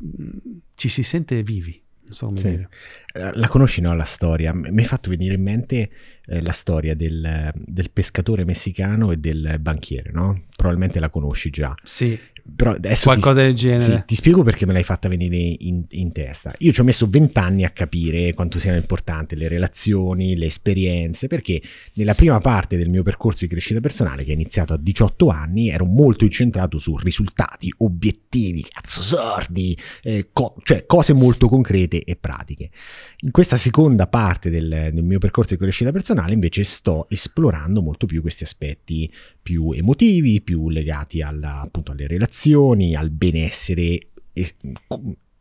ci si sente vivi. So Sì. Eh, La conosci, no, la storia? Mi hai fatto venire in mente eh, la storia del, del pescatore messicano e del banchiere, no? Probabilmente la conosci già. Sì, Però adesso ti, qualcosa del genere. sì, ti spiego perché me l'hai fatta venire in, in testa. Io ci ho messo vent'anni a capire quanto siano importanti le relazioni, le esperienze, perché nella prima parte del mio percorso di crescita personale, che è iniziato a 18 anni, ero molto incentrato su risultati, obiettivi, cazzo sordi, eh, co- cioè cose molto concrete e pratiche. In questa seconda parte del, del mio percorso di crescita personale invece sto esplorando molto più questi aspetti più emotivi, più legati alla- appunto alle relazioni, al benessere,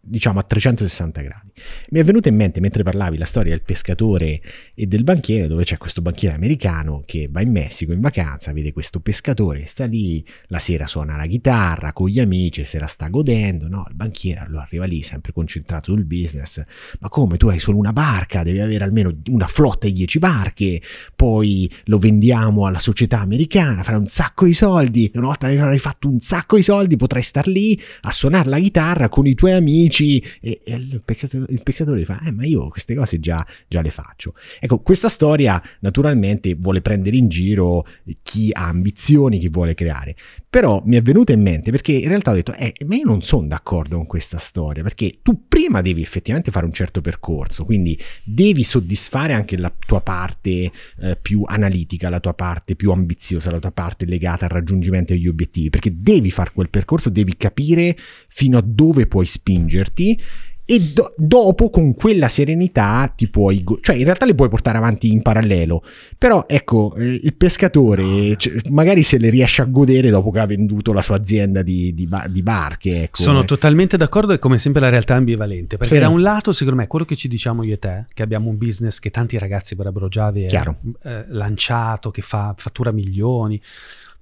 diciamo a 360 gradi. Mi è venuta in mente mentre parlavi la storia del pescatore e del banchiere, dove c'è questo banchiere americano che va in Messico in vacanza, vede questo pescatore sta lì, la sera suona la chitarra con gli amici, se la sta godendo, no? Il banchiere allora arriva lì sempre concentrato sul business, ma come tu hai solo una barca, devi avere almeno una flotta di 10 barche, poi lo vendiamo alla società americana, farai un sacco di soldi, una volta che avrai fatto un sacco di soldi potrai star lì a suonare la chitarra con i tuoi amici e, e il, peccatore, il peccatore fa, eh ma io queste cose già, già le faccio. Ecco, questa storia naturalmente vuole prendere in giro chi ha ambizioni, chi vuole creare, però mi è venuta in mente perché in realtà ho detto, eh, ma io non sono d'accordo con questa storia, perché tu prima devi effettivamente fare un certo percorso, quindi devi soddisfare anche la tua parte eh, più analitica, la tua parte più ambiziosa, la tua parte legata al raggiungimento degli obiettivi, perché devi fare quel percorso, devi capire fino a dove puoi spingerti e do- dopo con quella serenità ti puoi go- cioè in realtà le puoi portare avanti in parallelo però ecco eh, il pescatore cioè, magari se le riesce a godere dopo che ha venduto la sua azienda di, di ba- di barche ecco. Sono Eh, totalmente d'accordo e come sempre la realtà è ambivalente, perché Sì. da un lato secondo me quello che ci diciamo io e te, che abbiamo un business che tanti ragazzi vorrebbero già avere eh, lanciato, che fa fattura milioni,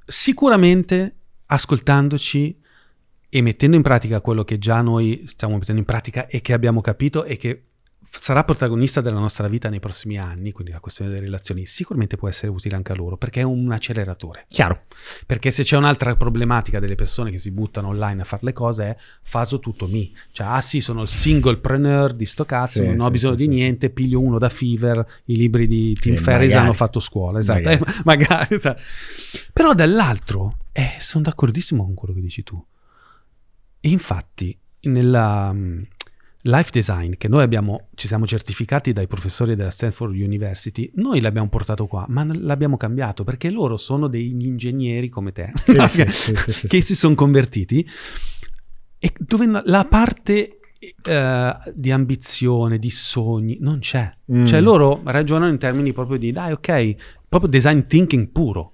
sicuramente ascoltandoci e mettendo in pratica quello che già noi stiamo mettendo in pratica e che abbiamo capito e che sarà protagonista della nostra vita nei prossimi anni, quindi la questione delle relazioni, sicuramente può essere utile anche a loro, perché è un acceleratore. chiaro Perché se c'è un'altra problematica delle persone che si buttano online a fare le cose è faso tutto mi. Cioè, ah sì, sono il singlepreneur di sto cazzo, Sì, non ho sì, bisogno sì, di sì, niente, piglio uno da Fever, i libri di Tim Sì, Ferriss hanno fatto scuola, esatto. Magari. Eh, magari, esatto. Però dall'altro, eh, sono d'accordissimo con quello che dici tu. Infatti, nella mm, life design che noi abbiamo, ci siamo certificati dai professori della Stanford University, noi l'abbiamo portato qua, ma l'abbiamo cambiato perché loro sono degli ingegneri come te, Sì, no? sì, che, sì, che si sono convertiti e dove la parte eh, di ambizione, di sogni, non c'è. Mm. Cioè loro ragionano in termini proprio di, dai, ok, proprio design thinking puro.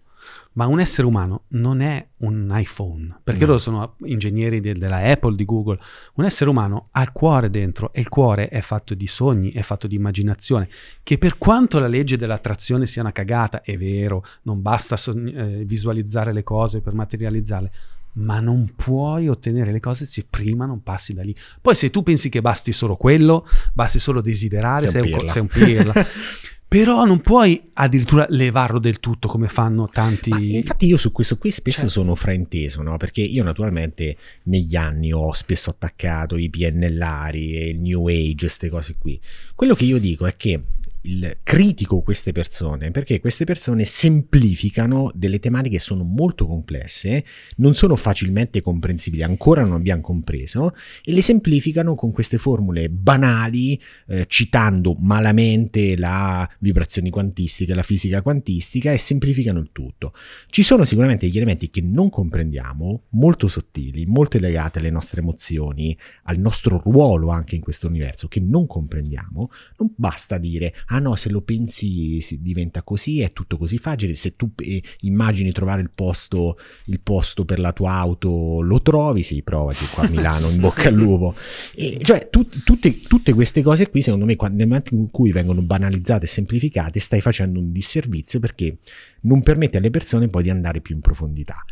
Ma un essere umano non è un iPhone, perché No. loro sono ingegneri de- della Apple, di Google. Un essere umano ha il cuore dentro e il cuore è fatto di sogni, è fatto di immaginazione. Che per quanto la legge dell'attrazione sia una cagata, è vero, non basta sogn- eh, visualizzare le cose per materializzarle, ma non puoi ottenere le cose se prima non passi da lì. Poi se tu pensi che basti solo quello, basti solo desiderare, Sei sei un pirla. sei un pirla. Però non puoi addirittura levarlo del tutto come fanno tanti... Ma infatti io su questo qui spesso Cioè- sono frainteso, no? Perché io naturalmente negli anni ho spesso attaccato i PNLari e il New Age, queste cose qui. Quello che io dico è che il critico queste persone perché queste persone semplificano delle tematiche che sono molto complesse, non sono facilmente comprensibili, ancora non abbiamo compreso, e le semplificano con queste formule banali, eh, citando malamente la vibrazioni quantistiche, la fisica quantistica e semplificano il tutto. Ci sono sicuramente degli elementi che non comprendiamo, molto sottili, molto legati alle nostre emozioni, al nostro ruolo anche in questo universo, che non comprendiamo. Non basta dire, ah no, se lo pensi si diventa così, è tutto così facile, se tu eh, immagini trovare il posto, il posto per la tua auto, lo trovi, sì, provaci qua a Milano, in bocca al lupo. E, cioè, tu- tutte, tutte queste cose qui, secondo me, nel momento in cui vengono banalizzate e semplificate, stai facendo un disservizio perché non permette alle persone poi di andare più in profondità.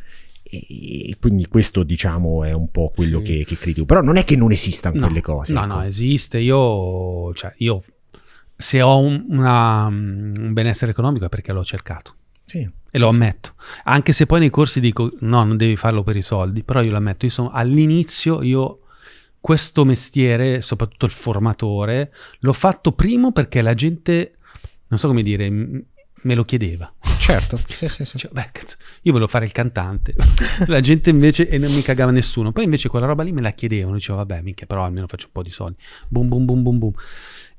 E quindi questo, diciamo, è un po' quello Sì. che, che critico. Però non è che non esistano No, quelle cose. No, ecco. no, esiste. Io, cioè, io se ho un, una- un benessere economico è perché l'ho cercato. Sì. E lo ammetto. Anche se poi nei corsi dico no, non devi farlo per i soldi, però io lo ammetto. Io sono all'inizio, io questo mestiere, soprattutto il formatore, l'ho fatto primo perché la gente, non so come dire, me lo chiedeva. Certo, sì, sì, sì. Cioè, beh, io volevo fare il cantante, la gente invece, e non mi cagava nessuno. Poi invece quella roba lì me la chiedevano, dicevo, vabbè, minchia, però almeno faccio un po' di soldi. Boom, boom, boom, boom, boom.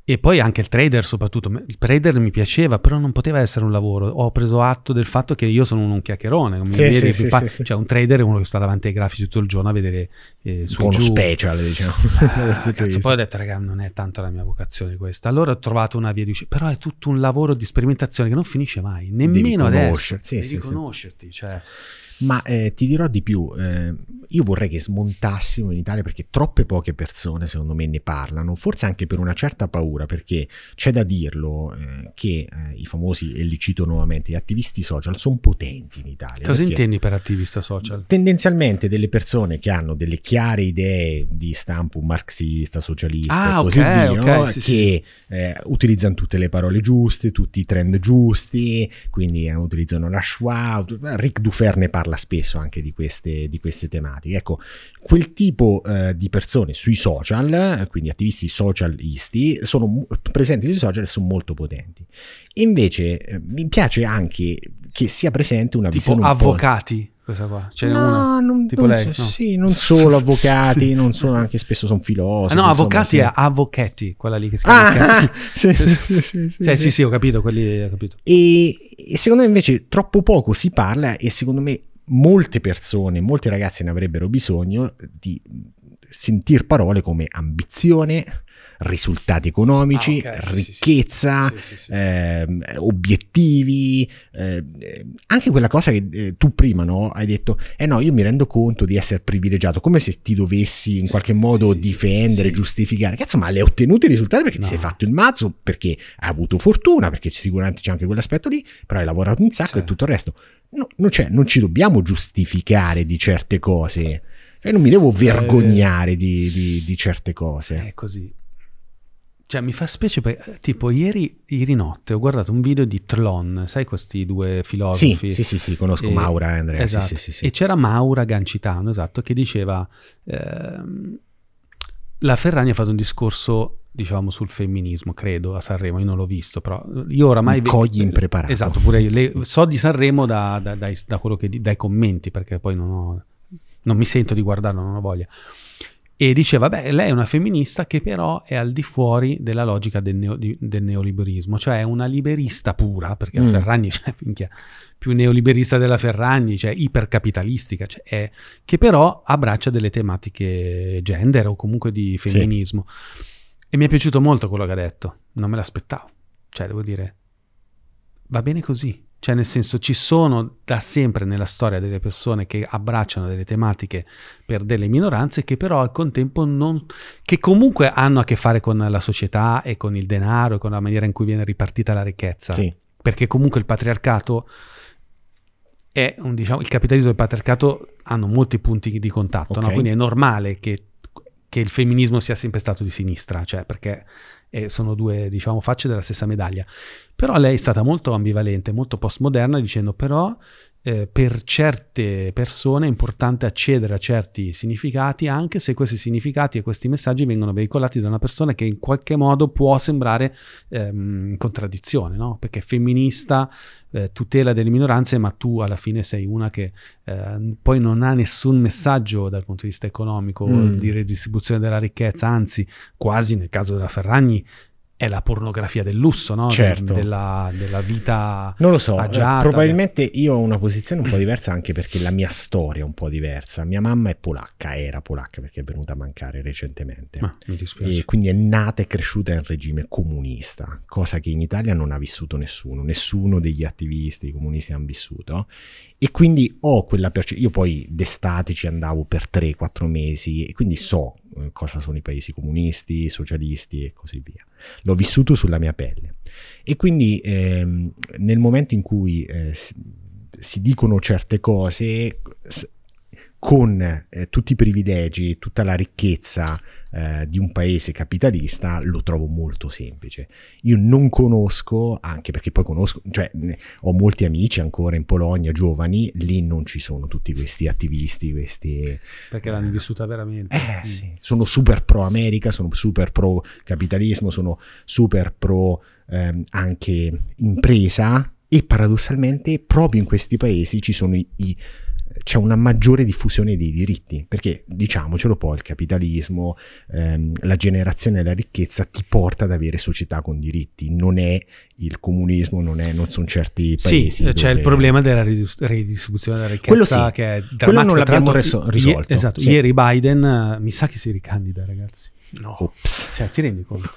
E poi anche il trader soprattutto, il trader mi piaceva, però non poteva essere un lavoro. Ho preso atto del fatto che io sono un chiacchierone, mi Sì, sì, sì, pa- sì, cioè un trader è uno che sta davanti ai grafici tutto il giorno a vedere eh, su Uno giù. special, diciamo. Ah, cazzo, poi ho detto, raga, non è tanto la mia vocazione questa. Allora ho trovato una via di uscita, però è tutto un lavoro di sperimentazione che non finisce mai, nemmeno adesso. sì, Devi sì. conoscerti, cioè. Ma eh, ti dirò di più, eh, io vorrei che smontassimo in Italia perché troppe poche persone secondo me ne parlano, forse anche per una certa paura, perché c'è da dirlo eh, che eh, i famosi, e li cito nuovamente, gli attivisti social sono potenti in Italia. Cosa intendi per attivista social? Tendenzialmente delle persone che hanno delle chiare idee di stampo marxista, socialista Ah, e così ok, via, ok, sì, sì, che eh, utilizzano tutte le parole giuste, tutti i trend giusti, quindi eh, utilizzano la schwa. Rick Dufer ne parla spesso anche di queste, di queste tematiche. Ecco, quel tipo eh, di persone sui social, quindi attivisti socialisti, sono presenti sui social e sono molto potenti. Invece eh, mi piace anche che sia presente una Tipo visione un avvocati, questa qua. Ce n'è una. No, non, tipo non lei, so- no. sì, non solo avvocati, Sì. non sono anche spesso sono Ah, filosofi. no, insomma, avvocati sì. è avvocati, quella lì che si chiama. Ah, Sì. sì, sì, sì, Cioè, sì, sì, ho capito, quelli ho capito. E, e secondo me invece troppo poco si parla e secondo me molte persone, molti ragazzi ne avrebbero bisogno di sentir parole come ambizione, risultati economici, Ah, ok, sì, sì, sì. ricchezza, Sì, sì, ehm, obiettivi, eh, eh, anche quella cosa che eh, tu prima no, hai detto, eh no, io mi rendo conto di essere privilegiato, come se ti dovessi in qualche modo difendere, giustificare. Cazzo, ma le hai ottenuti i risultati perché No. ti sei fatto il mazzo, perché hai avuto fortuna, perché sicuramente c'è anche quell'aspetto lì, però hai lavorato un sacco e tutto il resto. No, non, c'è- non ci dobbiamo giustificare di certe cose. Cioè, non mi devo vergognare di, di- di certe cose. È così. Cioè, mi fa specie perché, tipo, ieri, ieri notte ho guardato un video di Tlon, sai questi due Sì, filosofi? sì, sì, sì, conosco E- Maura e Andrea. esatto. Sì, sì, sì, sì. E c'era Maura Gancitano, esatto, che diceva... ehm, la Ferragni ha fatto un discorso, diciamo, sul femminismo, credo, a Sanremo, io non l'ho visto, però io oramai... Mi cogli impreparato. Esatto, pure io. Le- so di Sanremo da, da- dai, da quello che dai commenti, perché poi non, ho- non mi sento di guardarlo, non ho voglia. E diceva, beh, lei è una femminista che però è al di fuori della logica del, neo- del neoliberismo, cioè è una liberista pura, perché Mm. la Ferragni, cioè, minchia, più neoliberista della Ferragni, cioè ipercapitalistica, cioè, è- che però abbraccia delle tematiche gender o comunque di femminismo. E mi è piaciuto molto quello che ha detto, non me l'aspettavo. Cioè, devo dire, va bene così. Cioè, nel senso, ci sono da sempre nella storia delle persone che abbracciano delle tematiche per delle minoranze che però al contempo non... che comunque hanno a che fare con la società e con il denaro e con la maniera in cui viene ripartita la ricchezza. Sì. Perché comunque il patriarcato è un, diciamo, il capitalismo e il patriarcato hanno molti punti di contatto, no? Ok. quindi è normale che, che il femminismo sia sempre stato di sinistra, cioè perché eh, sono due, diciamo, facce della stessa medaglia. Però lei è stata molto ambivalente, molto postmoderna, dicendo però eh, per certe persone è importante accedere a certi significati, anche se questi significati e questi messaggi vengono veicolati da una persona che in qualche modo può sembrare ehm, in contraddizione, no? Perché è femminista, eh, tutela delle minoranze, ma tu alla fine sei una che eh, poi non ha nessun messaggio dal punto di vista economico Mm. di redistribuzione della ricchezza, anzi, quasi nel caso della Ferragni è la pornografia del lusso, no? Certo. della, della vita Non lo so, eh, agiata. probabilmente io ho una posizione un po' diversa anche perché la mia storia è un po' diversa. Mia mamma è polacca, era polacca perché è venuta a mancare recentemente. Ma mi dispiace. E quindi è nata e cresciuta in regime comunista, cosa che in Italia non ha vissuto nessuno, nessuno degli attivisti comunisti hanno vissuto. E quindi ho quella percezione. Io poi d'estate ci andavo per 3-4 mesi e quindi so eh, cosa sono i paesi comunisti, socialisti e così via. L'ho vissuto sulla mia pelle. E quindi ehm, nel momento in cui eh, si, dicono certe cose, con eh, tutti i privilegi, tutta la ricchezza eh, di un paese capitalista, lo trovo molto semplice. Io non conosco, anche perché poi conosco, cioè ne- ho molti amici ancora in Polonia, giovani, lì non ci sono tutti questi attivisti, questi... Perché l'hanno vissuta veramente. Eh sì, sono super pro America, sono super pro capitalismo, sono super pro ehm, anche impresa e paradossalmente proprio in questi paesi ci sono i, i- c'è una maggiore diffusione dei diritti, perché diciamocelo poi il capitalismo, ehm, la generazione della ricchezza ti porta ad avere società con diritti, non è il comunismo, non, è, non sono certi Sì, paesi. c'è dove- il problema della ridis- ridistribuzione della ricchezza Quello sì, che è quello non l'abbiamo reso- i- risolto, esatto, sì. ieri Biden eh, mi sa che si ricandida, ragazzi. No. Ops, Cioè, ti rendi conto?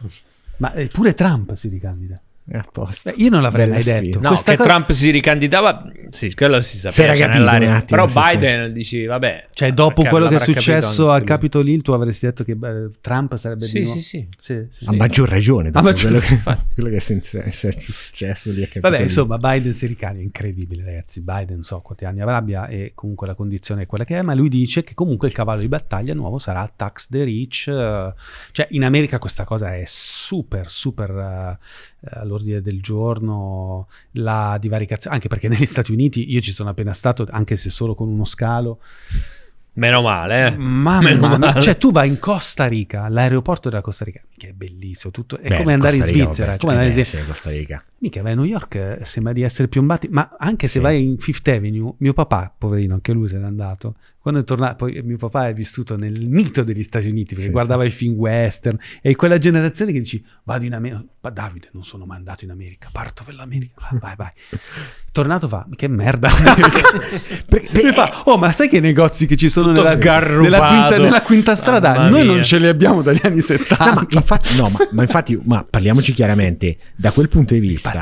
Ma eh, pure Trump si ricandida. A. Beh, io non l'avrei Bella mai sfida. detto. No, Questa che cosa- Trump si ricandidava, sì, quello si Si sapeva era c'era capito nell'aria. un attimo, Però sì, sì. Biden dici, vabbè. Cioè, dopo quello che è capito successo lui. Capitol Hill, tu avresti detto che eh, Trump sarebbe di Sì, nuovo- sì, sì. Sì, sì. A maggior ragione, dopo Ah, ma certo, quello, che, quello che è successo lì a Capitol Vabbè, Hill. insomma, Biden si ricambia, incredibile ragazzi. Biden so quanti anni avrà e comunque la condizione è quella che è, ma lui dice che comunque il cavallo di battaglia nuovo sarà tax the rich. eh, Cioè, in America questa cosa è super, super eh, all'ordine del giorno, la divaricazione, anche perché negli Stati Uniti io ci sono appena stato, anche se solo con uno scalo, Meno male, eh. Mamma Meno mia, male. cioè tu vai in Costa Rica, l'aeroporto della Costa Rica, che è bellissimo, tutto, è Beh, come andare in Costa Rica, Svizzera, come andare in eh, Svizzera. Costa Rica. Mica vai a New York, eh, sembra di essere piombati, ma anche se Sì. vai in Fifth Avenue, mio papà, poverino, anche lui se n'è andato, quando è tornato, poi mio papà è vissuto nel mito degli Stati Uniti, perché Sì, guardava i film western, e quella generazione che dici, vado in America, Davide, non sono mai andato in America, parto per l'America, Ah, vai, vai. Tornato fa, che merda. Perché- fa, oh, ma sai che negozi che ci sono nella, nella quinta, nella quinta strada? Mamma Noi mia. non ce li abbiamo dagli anni 70. No, ma infatti, no, ma, ma infatti, ma parliamoci chiaramente, da quel punto di vista,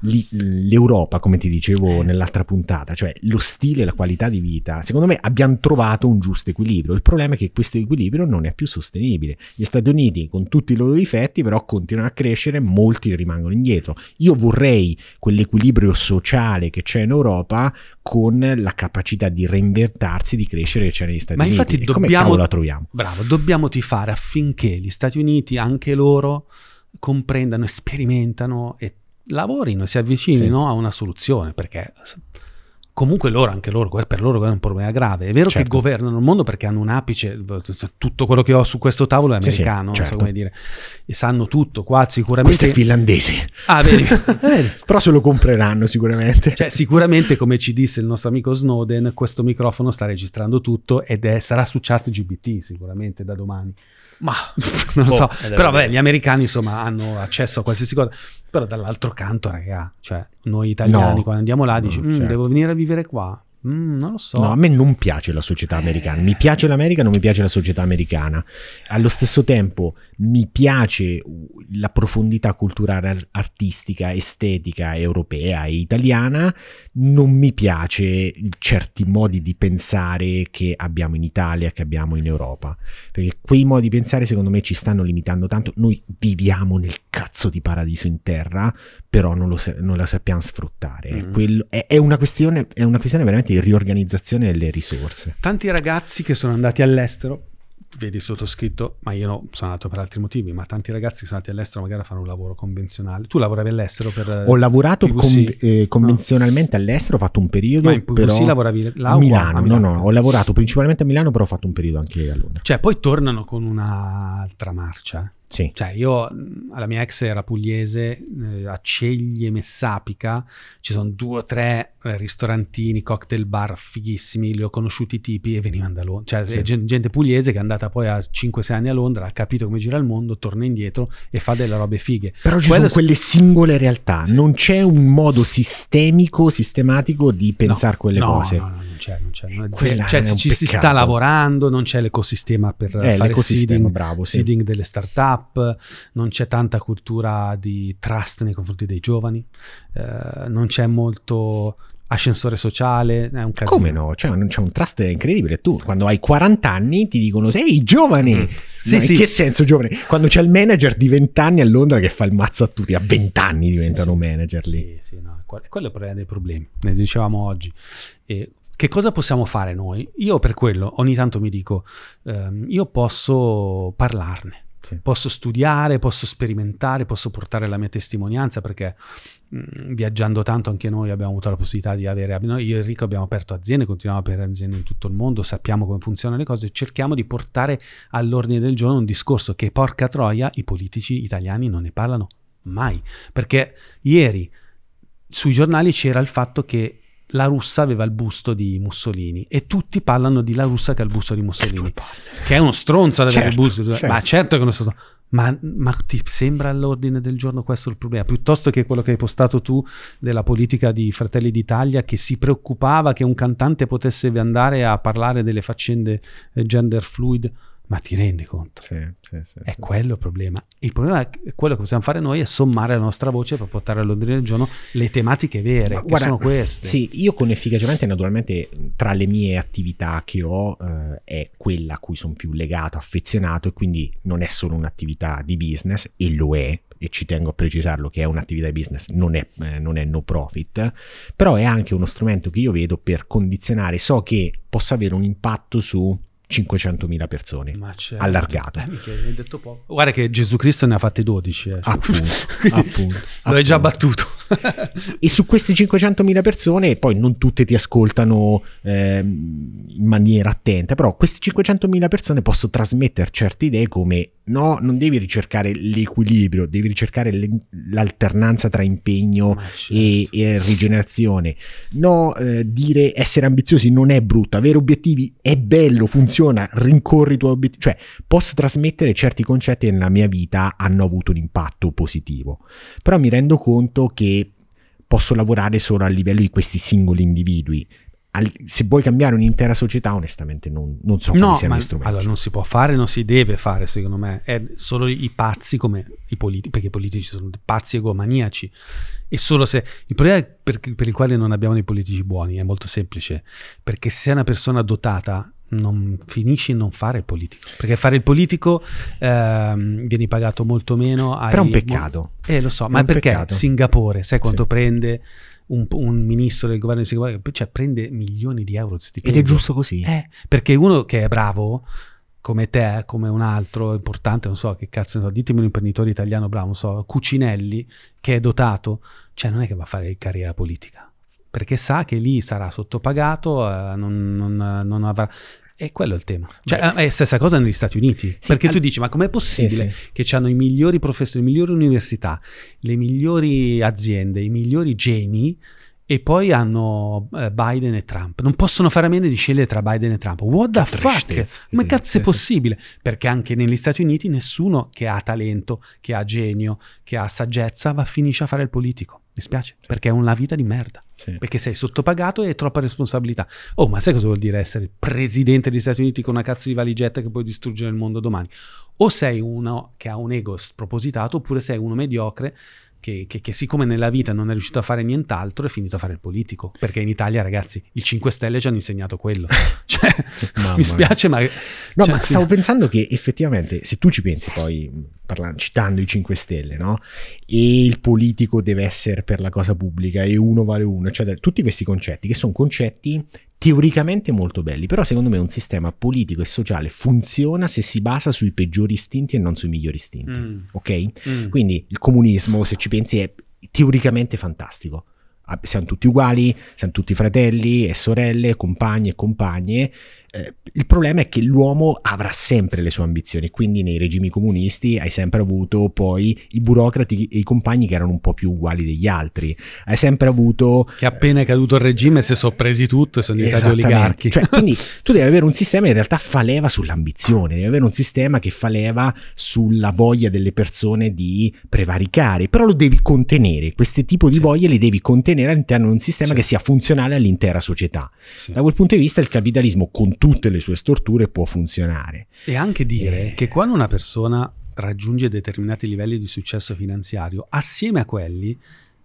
li- l'Europa, come ti dicevo nell'altra puntata, cioè lo stile la qualità di vita, secondo me abbiamo trovato un giusto equilibrio. Il problema è che questo equilibrio non è più sostenibile. Gli Stati Uniti, con tutti i loro difetti, però continuano a crescere, molti rimangono indietro. Io vorrei quell'equilibrio sociale che c'è in Europa con la capacità di reinventarsi, di crescere che c'è negli Stati Ma Uniti. infatti E come dobbiamo- la troviamo? Bravo, dobbiamo tifare affinché gli Stati Uniti, anche loro, comprendano, sperimentano e lavorino, si avvicinino Sì. a una soluzione, perché comunque loro, anche loro, per loro è un problema grave. È vero che Certo. governano il mondo perché hanno un apice, tutto quello che ho su questo tavolo è Sì, sì, americano, non so certo. come dire, e sanno tutto, qua sicuramente... Questo è finlandese. Ah, vedi, vedi. Però se lo compreranno sicuramente. Cioè, sicuramente, come ci disse il nostro amico Snowden, questo microfono sta registrando tutto ed è, sarà su chat GBT sicuramente da domani. Ma non lo Boh, so. Però beh, gli americani insomma hanno accesso a qualsiasi cosa. Però dall'altro canto, raga, cioè noi italiani No. quando andiamo là dici, No, "Mm, certo. devo venire a vivere qua. Mm, non lo so. No, a me non piace la società americana. Mi piace l'America, non mi piace la società americana. Allo stesso tempo mi piace la profondità culturale, artistica, estetica europea e italiana. Non mi piace certi modi di pensare che abbiamo in Italia, che abbiamo in Europa. Perché quei modi di pensare, secondo me, ci stanno limitando tanto. Noi viviamo nel cazzo di paradiso in terra, però non, lo sa- non la sappiamo sfruttare. È Mm. quello- è, è una questione, è una questione veramente di riorganizzazione delle risorse. Tanti ragazzi che sono andati all'estero, vedi sottoscritto, ma io no, sono andato per altri motivi, ma tanti ragazzi che sono andati all'estero magari a fare un lavoro convenzionale. Tu lavoravi all'estero per... Ho lavorato con- eh, convenzionalmente all'estero, ho fatto un periodo, Ma in PVC però lavoravi là a Milano, A no, Milano. no, ho lavorato principalmente a Milano, però ho fatto un periodo anche a Londra. Cioè, poi tornano con un'altra marcia. Sì. Cioè, io, la mia ex era pugliese, eh, a Ceglie, Messapica, ci sono due o tre eh, ristorantini, cocktail bar fighissimi, li ho conosciuti i tipi e venivano da Londra. Cioè, Sì. gente pugliese che è andata poi a 5-6 anni a Londra, ha capito come gira il mondo, torna indietro e fa delle robe fighe. Però ci Quello- sono quelle singole realtà, Sì. non c'è un modo sistemico, sistematico di pensare No, quelle no, cose. No, no, non c'è, non c'è. Non è Quella cioè, ci si sta lavorando, non c'è l'ecosistema per Eh, fare l'ecosistema, seeding, bravo, sì. seeding delle start-up, non c'è tanta cultura di trust nei confronti dei giovani, eh, non c'è molto ascensore sociale, è un casino. Come no? C'è un, c'è un trust incredibile. Tu, quando hai 40 anni, ti dicono: Sei giovane. Mm. Sì, No, sì. In che senso giovane? Quando c'è il manager di 20 anni a Londra che fa il mazzo a tutti, a 20 anni diventano Sì, manager lì. Sì, sì, no, quel- quello è il problema dei problemi, ne dicevamo oggi. E che cosa possiamo fare noi? Io per quello ogni tanto mi dico, ehm, io posso parlarne, Sì. posso studiare, posso sperimentare, posso portare la mia testimonianza perché mh, viaggiando tanto anche noi abbiamo avuto la possibilità di avere, noi io e Enrico abbiamo aperto aziende, continuiamo a aprire aziende in tutto il mondo, sappiamo come funzionano le cose, cerchiamo di portare all'ordine del giorno un discorso che porca troia i politici italiani non ne parlano mai, perché ieri sui giornali c'era il fatto che la russa aveva il busto di Mussolini e tutti parlano di la russa che ha il busto di Mussolini, che è uno stronzo ad avere Certo, il busto, certo. ma certo che è uno stronzo. Ma, ma ti sembra all'ordine del giorno questo il problema? Piuttosto che quello che hai postato tu della politica di Fratelli d'Italia che si preoccupava che un cantante potesse andare a parlare delle faccende eh, gender fluid, ma ti rendi conto? Sì, sì, sì, È quello il problema. Il problema è che quello che possiamo fare noi è sommare la nostra voce per portare all'ordine del giorno le tematiche vere, Ma che guarda, sono queste. Sì, io con efficacemente, naturalmente, tra le mie attività che ho, eh, è quella a cui sono più legato, affezionato, e quindi non è solo un'attività di business, e lo è, e ci tengo a precisarlo che è un'attività di business, non è, eh, non è no profit, però è anche uno strumento che io vedo per condizionare, so che possa avere un impatto su 500.000 persone. Certo. Allargato. Eh, poco. Guarda che Gesù Cristo ne ha fatte 12. eh. Appunto, appunto, Lo hai già battuto. E su queste 500.000 persone, poi non tutte ti ascoltano ehm, in maniera attenta, però queste 500.000 persone possono trasmettere certe idee come no, non devi ricercare l'equilibrio, devi ricercare l'alternanza tra impegno Ma certo. e, e rigenerazione. No, eh, dire essere ambiziosi non è brutto, avere obiettivi è bello, funziona, rincorri i tuoi obiettivi. Cioè, posso trasmettere certi concetti che nella mia vita hanno avuto un impatto positivo. Però mi rendo conto che posso lavorare solo a livello di questi singoli individui. Se vuoi cambiare un'intera società, onestamente non, non so quali No, siano ma gli strumenti. allora non si può fare, non si deve fare, secondo me. È solo i pazzi come i politici, perché i politici sono pazzi egomaniaci. E solo se il problema è per, per il quale non abbiamo dei politici buoni è molto semplice, perché se sei una persona dotata non finisci in non fare il politico, perché fare il politico ehm, vieni pagato molto meno. Però è un mo- peccato. eh, lo so, È ma perché peccato. Singapore, sai quanto Sì. prende un, un ministro del governo di Singapore? Cioè prende milioni di euro di Ed stipendio. è giusto così. Eh, perché uno che è bravo, come te, come un altro importante, non so che cazzo so, ditemi un imprenditore italiano bravo, non so, Cucinelli, che è dotato, cioè non è che va a fare carriera politica, perché sa che lì sarà sottopagato, eh, non, non- non avrà... E quello è il tema. Cioè, Beh. è la stessa cosa negli Stati Uniti. Sì, perché tu al- dici, ma com'è possibile Sì, sì. che hanno i migliori professori, le migliori università, le migliori aziende, i migliori geni e poi hanno eh, Biden e Trump. Non possono fare a meno di scegliere tra Biden e Trump. What the Che fuck? tristezza, che Come cazzo è possibile? Perché anche negli Stati Uniti nessuno che ha talento, che ha genio, che ha saggezza va finisce a fare il politico. Mi spiace, perché è una vita di merda. Sì. Perché sei sottopagato e hai troppa responsabilità. Oh, ma sai cosa vuol dire essere presidente degli Stati Uniti con una cazzo di valigetta che puoi distruggere il mondo domani? O sei uno che ha un ego spropositato, oppure sei uno mediocre che, che- che siccome nella vita non è riuscito a fare nient'altro è finito a fare il politico. Perché in Italia, ragazzi, il 5 Stelle ci hanno insegnato quello. Cioè, mi spiace, ma... No, cioè, ma sì. stavo pensando che effettivamente, se tu ci pensi poi, parlando, citando i 5 Stelle, no? E il politico deve essere per la cosa pubblica e uno vale uno, eccetera. Tutti questi concetti, che sono concetti teoricamente molto belli, però secondo me un sistema politico e sociale funziona se si basa sui peggiori istinti e non sui migliori istinti. Mm, Ok? mm. Quindi il comunismo, se ci pensi, è teoricamente fantastico. Ah, Siamo tutti uguali, siamo tutti fratelli e sorelle, compagni e compagne. Eh, il problema è che l'uomo avrà sempre le sue ambizioni, quindi nei regimi comunisti hai sempre avuto poi i burocrati e i compagni che erano un po' più uguali degli altri. Hai sempre avuto Che appena è caduto il regime si sono presi tutto e sono diventati oligarchi. Cioè, quindi tu devi avere un sistema che in realtà fa leva sull'ambizione, devi avere un sistema che fa leva sulla voglia delle persone di prevaricare, però lo devi contenere. Questi tipo di Sì. voglie le devi contenere all'interno di un sistema Sì. che sia funzionale all'intera società. Sì. Da quel punto di vista il capitalismo con tutte le sue storture può funzionare. E anche dire Eh. che quando una persona raggiunge determinati livelli di successo finanziario, assieme a quelli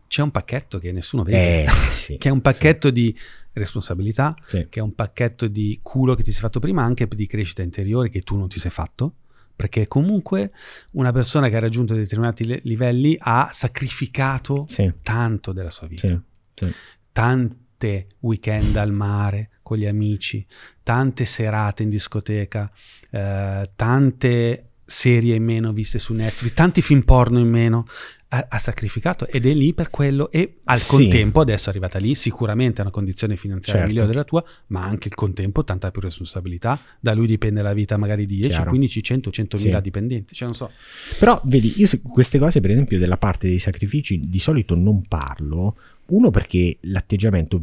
c'è un pacchetto che nessuno vede, Eh, sì, che è un pacchetto di responsabilità, sì, sì. che è un pacchetto di culo che ti sei fatto prima, anche di crescita interiore che tu non ti sei fatto. Perché comunque una persona che ha raggiunto determinati le- livelli ha sacrificato Sì, tanto della sua vita. sì, sì. Tan- tante weekend al mare con gli amici, tante serate in discoteca, eh, tante serie in meno viste su Netflix, tanti film porno in meno, ha, ha sacrificato ed è lì per quello e al Sì. contempo adesso è arrivata lì, sicuramente è una condizione finanziaria Certo. migliore della tua, ma anche il contempo tanta più responsabilità, da lui dipende la vita magari di 10, Chiaro. 15, 100, 100 mila Sì. dipendenti, cioè non so. Però vedi, io queste cose, per esempio, della parte dei sacrifici, di solito non parlo. Uno perché l'atteggiamento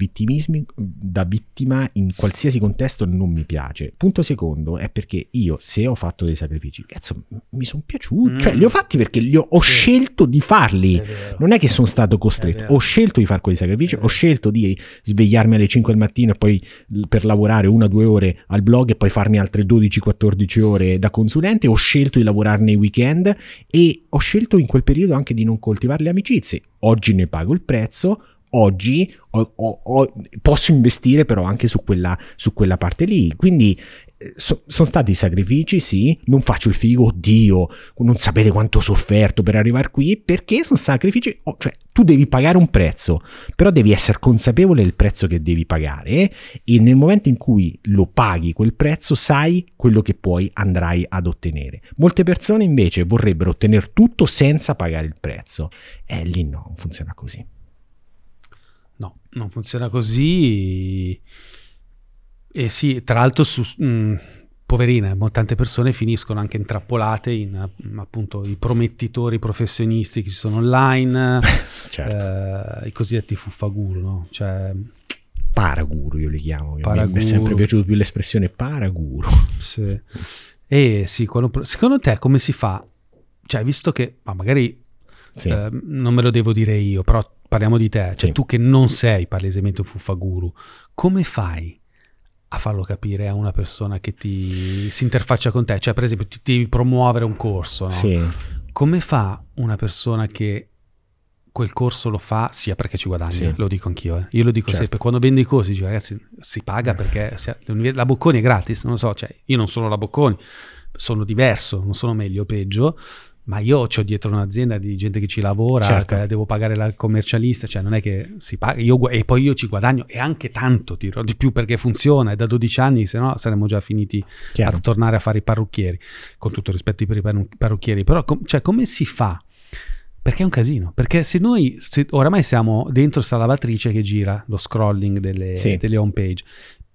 da vittima in qualsiasi contesto non mi piace. Punto secondo è perché io se ho fatto dei sacrifici, cazzo, mi sono piaciuti. Mm. Cioè li ho fatti perché li ho, ho scelto di farli. vero. Non è che sono stato È costretto, ho scelto di fare quei sacrifici, È ho scelto di svegliarmi alle 5 del mattino e poi per lavorare una o due ore al blog e poi farne altre 12-14 ore da consulente, ho scelto di lavorare nei weekend e ho scelto in quel periodo anche di non coltivare le amicizie. Oggi ne pago il prezzo. Oggi ho- ho- ho- posso investire però anche su quella, su quella parte lì. Quindi eh, so- sono stati sacrifici, sì. Non faccio il figo, oddio, non sapete quanto ho sofferto per arrivare qui, perché sono sacrifici, oh, cioè tu devi pagare un prezzo, però devi essere consapevole del prezzo che devi pagare e nel momento in cui lo paghi quel prezzo sai quello che poi andrai ad ottenere. Molte persone invece vorrebbero ottenere tutto senza pagare il prezzo e lì no, non funziona così. No, non funziona così. E sì, tra l'altro, su, mh, poverine, mo- tante persone finiscono anche intrappolate in eh, appunto i promettitori professionisti che ci sono online, Certo. eh, i cosiddetti fuffaguru, no? Cioè, Paraguru io li chiamo, mi- mi è Paraguru. sempre piaciuta più l'espressione paraguru. sì. E sì, quando- secondo te come si fa? Cioè, visto che, ma magari Sì. eh, non me lo devo dire io, però parliamo di te, cioè Sì. tu che non sei palesemente un fuffaguru, come fai a farlo capire a una persona che ti si interfaccia con te? Cioè, per esempio, ti devi promuovere un corso, no? Sì. Come fa una persona che quel corso lo fa sia perché ci guadagna? Sì. Lo dico anch'io, eh. Io lo dico Certo. sempre. Quando vendo i corsi, dico, ragazzi, si paga perché si- la Bocconi è gratis, non lo so, cioè, io non sono la Bocconi, sono diverso, non sono meglio o peggio, ma io ho dietro un'azienda di gente che ci lavora, Certo. devo pagare la commercialista, cioè non è che si paga, io e poi io ci guadagno e anche tanto, tiro di più perché funziona, è da 12 anni, se no saremmo già finiti Chiaro. a tornare a fare i parrucchieri, con tutto il rispetto per i parru- parrucchieri, però com- cioè, come si fa? Perché è un casino, perché se noi se oramai siamo dentro sta lavatrice che gira lo scrolling delle, Sì. delle home page,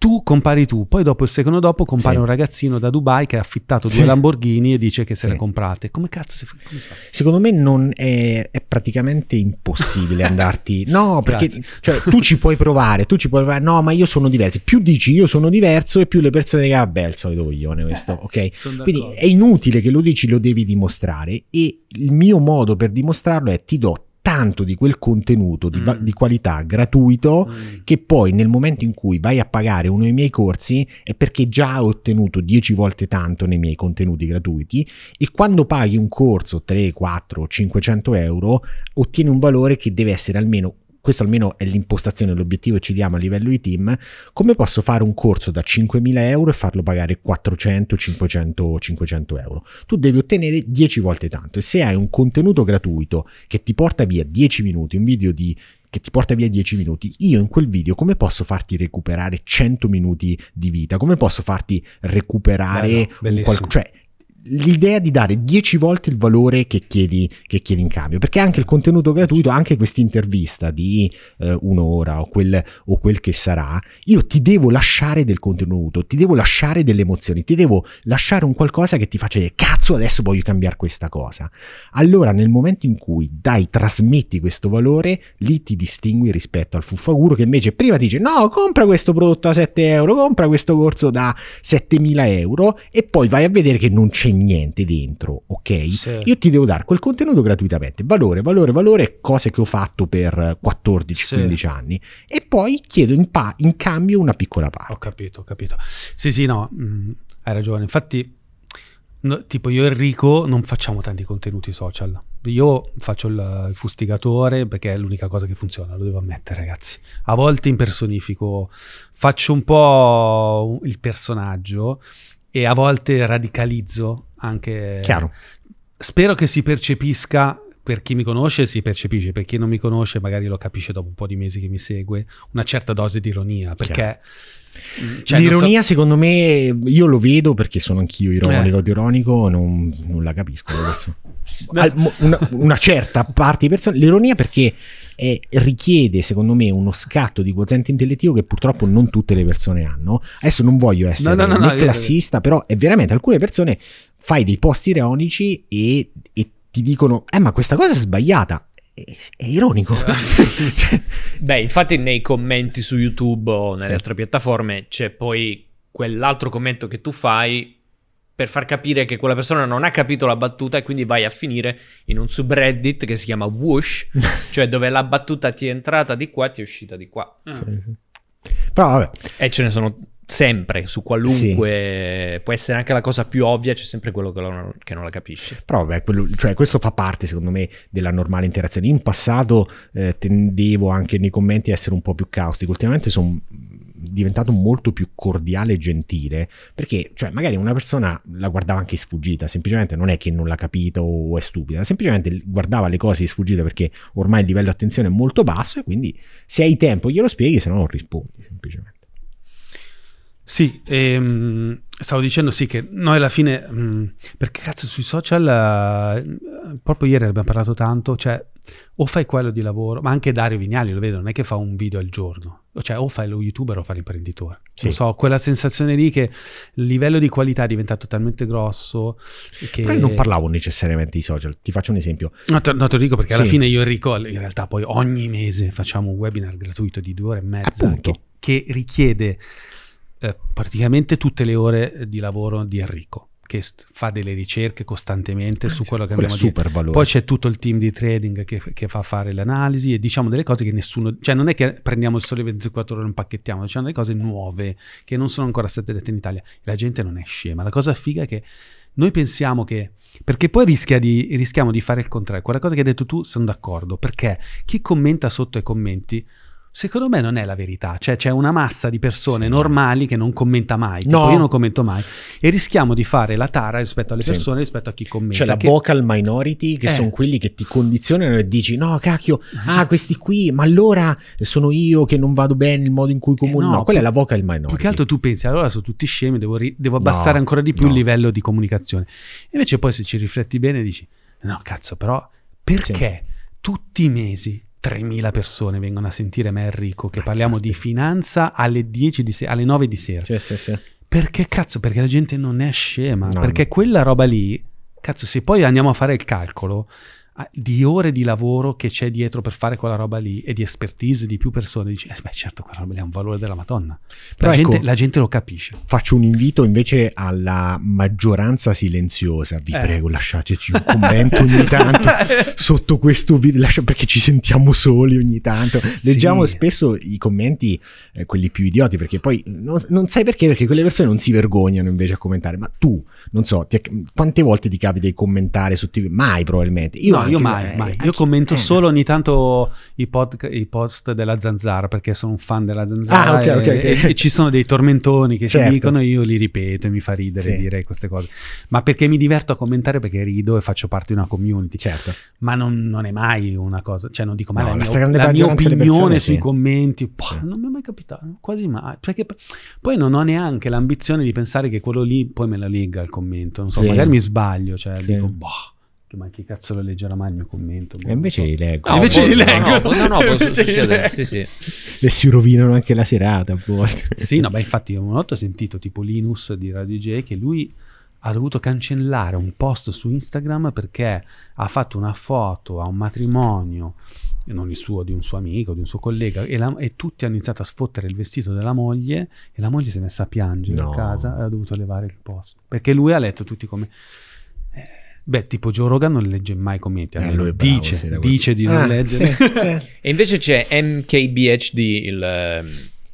tu compari tu, poi dopo il secondo dopo compare Sì. un ragazzino da Dubai che ha affittato due Sì. Lamborghini e dice che se Sì. le comprate. Come cazzo si fa? Si fa? Secondo me non è, è praticamente impossibile andarti. No, perché cioè, tu ci puoi provare, tu ci puoi provare. No, ma io sono diverso. Più dici io sono diverso, e più le persone dicono, vabbè, il solito coglione questo, ok? Sono Quindi è inutile che lo dici, lo devi dimostrare. E il mio modo per dimostrarlo è ti do tanto di quel contenuto di, Mm. di qualità gratuito Mm. che poi nel momento in cui vai a pagare uno dei miei corsi è perché già ho ottenuto 10 volte tanto nei miei contenuti gratuiti e quando paghi un corso 3, 4, 500 euro ottieni un valore che deve essere almeno questo almeno è l'impostazione, l'obiettivo che ci diamo a livello di team, come posso fare un corso da 5.000 euro e farlo pagare 400, 500, 500 euro? Tu devi ottenere 10 volte tanto e se hai un contenuto gratuito che ti porta via 10 minuti, un video di che ti porta via 10 minuti, io in quel video come posso farti recuperare 100 minuti di vita? Come posso farti recuperare Bello, un bellissimo. qual- cioè l'idea di dare 10 volte il valore che chiedi, che chiedi in cambio, perché anche il contenuto gratuito, anche questa intervista di eh, un'ora o quel, o quel che sarà, io ti devo lasciare del contenuto, ti devo lasciare delle emozioni, ti devo lasciare un qualcosa che ti faccia dire cazzo adesso voglio cambiare questa cosa. Allora nel momento in cui dai, trasmetti questo valore, lì ti distingui rispetto al fuffaguro che invece prima dice no, compra questo prodotto a 7 euro, compra questo corso da 7000 euro e poi vai a vedere che non c'è niente dentro, ok? Sì. Io ti devo dare quel contenuto gratuitamente, valore, valore, valore, cose che ho fatto per 14-15 Sì. anni e poi chiedo in, pa- in cambio una piccola Ho parte. capito, ho capito. Sì, sì, no, mm, hai ragione. Infatti, no, tipo io e Enrico non facciamo tanti contenuti social. Io faccio il, il fustigatore perché è l'unica cosa che funziona, lo devo ammettere, ragazzi. A volte impersonifico, faccio un po' il personaggio e a volte radicalizzo anche. Chiaro? Spero che si percepisca per chi mi conosce si percepisce, per chi non mi conosce magari lo capisce dopo un po' di mesi che mi segue, una certa dose di ironia, perché... mm, cioè, L'ironia, so- secondo me, io lo vedo perché sono anch'io ironico Eh. ironico, non, non la capisco. No. Al- una, una certa parte di persone. L'ironia perché eh, richiede, secondo me, uno scatto di quoziente intellettivo che purtroppo non tutte le persone hanno. Adesso non voglio essere No, no, né classista, però è veramente alcune persone fai dei post ironici e, e ti dicono, eh, ma questa cosa è sbagliata. È, è ironico. Cioè, Beh, infatti nei commenti su YouTube o nelle Sì. altre piattaforme c'è poi quell'altro commento che tu fai per far capire che quella persona non ha capito la battuta e quindi vai a finire in un subreddit che si chiama Whoosh, cioè dove la battuta ti è entrata di qua e ti è uscita di qua. Sì, sì. Però vabbè, E ce ne sono sempre, su qualunque... Può essere anche la cosa più ovvia, c'è sempre quello che, lo- che non la capisce. Però vabbè, quello- cioè, questo fa parte secondo me della normale interazione. In passato eh, tendevo anche nei commenti a essere un po' più caustico, ultimamente sono diventato molto più cordiale e gentile perché cioè, magari una persona la guardava anche sfuggita, semplicemente non è che non l'ha capito o è stupida, semplicemente guardava le cose sfuggite perché ormai il livello di attenzione è molto basso e quindi se hai tempo glielo spieghi, se no non rispondi semplicemente. Sì, ehm, stavo dicendo sì che noi alla fine, mh, perché cazzo sui social, eh, proprio ieri abbiamo parlato tanto, cioè o fai quello di lavoro, ma anche Dario Vignali lo vedo, non è che fa un video al giorno, cioè o fai lo youtuber o fai l'imprenditore. Sì. Non so, quella sensazione lì che il livello di qualità è diventato talmente grosso che... Però io non parlavo necessariamente di social, ti faccio un esempio. No, te, no, te lo dico perché alla Sì. fine io e Enrico in realtà poi ogni mese facciamo un webinar gratuito di due ore e mezza Appunto. che, che richiede eh, praticamente tutte le ore di lavoro di Enrico che st- fa delle ricerche costantemente su quello che Quello è andiamo a dire. super valore. Poi c'è tutto il team di trading che, che fa fare l'analisi e diciamo delle cose che nessuno, cioè non è che prendiamo il sole 24 ore e lo impacchettiamo, diciamo delle cose nuove che non sono ancora state dette in Italia. La gente non è scema. La cosa figa è che noi pensiamo che perché poi rischia di, rischiamo di fare il contrario. Quella cosa che hai detto tu sono d'accordo, perché chi commenta sotto ai commenti, secondo me non è la verità. Cioè c'è una massa di persone Sì. normali che non commenta mai, No. io non commento mai, e rischiamo di fare la tara rispetto alle Sì. persone, rispetto a chi commenta. C'è la che- vocal minority che Eh. sono quelli che ti condizionano e dici no cacchio, ah questi qui, ma allora sono io che non vado bene il modo in cui comunico. no, no, quella è la vocal minority. Più che altro tu pensi, allora sono tutti scemi, devo, ri- devo abbassare No, ancora di più il livello di comunicazione. Invece poi se ci rifletti bene dici, no cazzo, però perché tutti i mesi 3.000 persone vengono a sentire me e Enrico che parliamo di finanza alle 10 di sera, alle 9 di sera? Sì, sì, sì. Perché cazzo? Perché la gente non è scema. No, perché no. quella roba lì, cazzo, se poi andiamo a fare il calcolo di ore di lavoro che c'è dietro per fare quella roba lì e di expertise di più persone, dici, eh, beh, certo, quella roba lì ha un valore della Madonna. La, Però ecco- gente, la gente lo capisce. Faccio un invito invece alla maggioranza silenziosa. Vi Eh. prego, lasciateci un commento ogni tanto sotto questo video, lascia- perché ci sentiamo soli ogni tanto. Leggiamo Sì. spesso i commenti, eh, quelli più idioti, perché poi non, non sai perché, perché quelle persone non si vergognano invece a commentare. Ma tu, non so, ti quante volte ti capita di commentare su TV? Mai probabilmente. Io, no, io mai, mai. Io commento eh, solo ogni tanto i, pod- i post della Zanzara perché sono un fan della Zanzara Ah, ok, e, ok, ok. e- ci sono dei tormentoni che Certo. si dicono io li ripeto e mi fa ridere Sì. dire queste cose. Ma perché mi diverto a commentare perché rido e faccio parte di una community. Certo. Ma non, non è mai una cosa, cioè non dico mai No, la, mia, la mia opinione persone, sui sì. commenti. Boh, Sì. Non mi è mai capitato, quasi mai. Perché poi non ho neanche l'ambizione di pensare che quello lì poi me la legga il commento. Non so, magari mi sbaglio, cioè dico, boh, ma chi cazzo lo leggerà mai il mio commento? E invece li leggo. No, Invece li no, leggo. No, no, no, può succedere. Sì, sì. E si rovinano anche la serata a volte. Sì, no, beh, infatti una volta ho sentito tipo Linus di Radio J che lui ha dovuto cancellare un post su Instagram perché ha fatto una foto a un matrimonio, e non il suo, di un suo amico, di un suo collega, e, la- e tutti hanno iniziato a sfottere il vestito della moglie e la moglie si è messa a piangere No. a casa e ha dovuto levare il post. Perché lui ha letto tutti come... Beh, tipo Joe Rogan non legge mai commenti, Eh, bravo, dice, sì, dice di non Ah, leggere. sì, sì. E invece c'è MKBHD, il, ehm,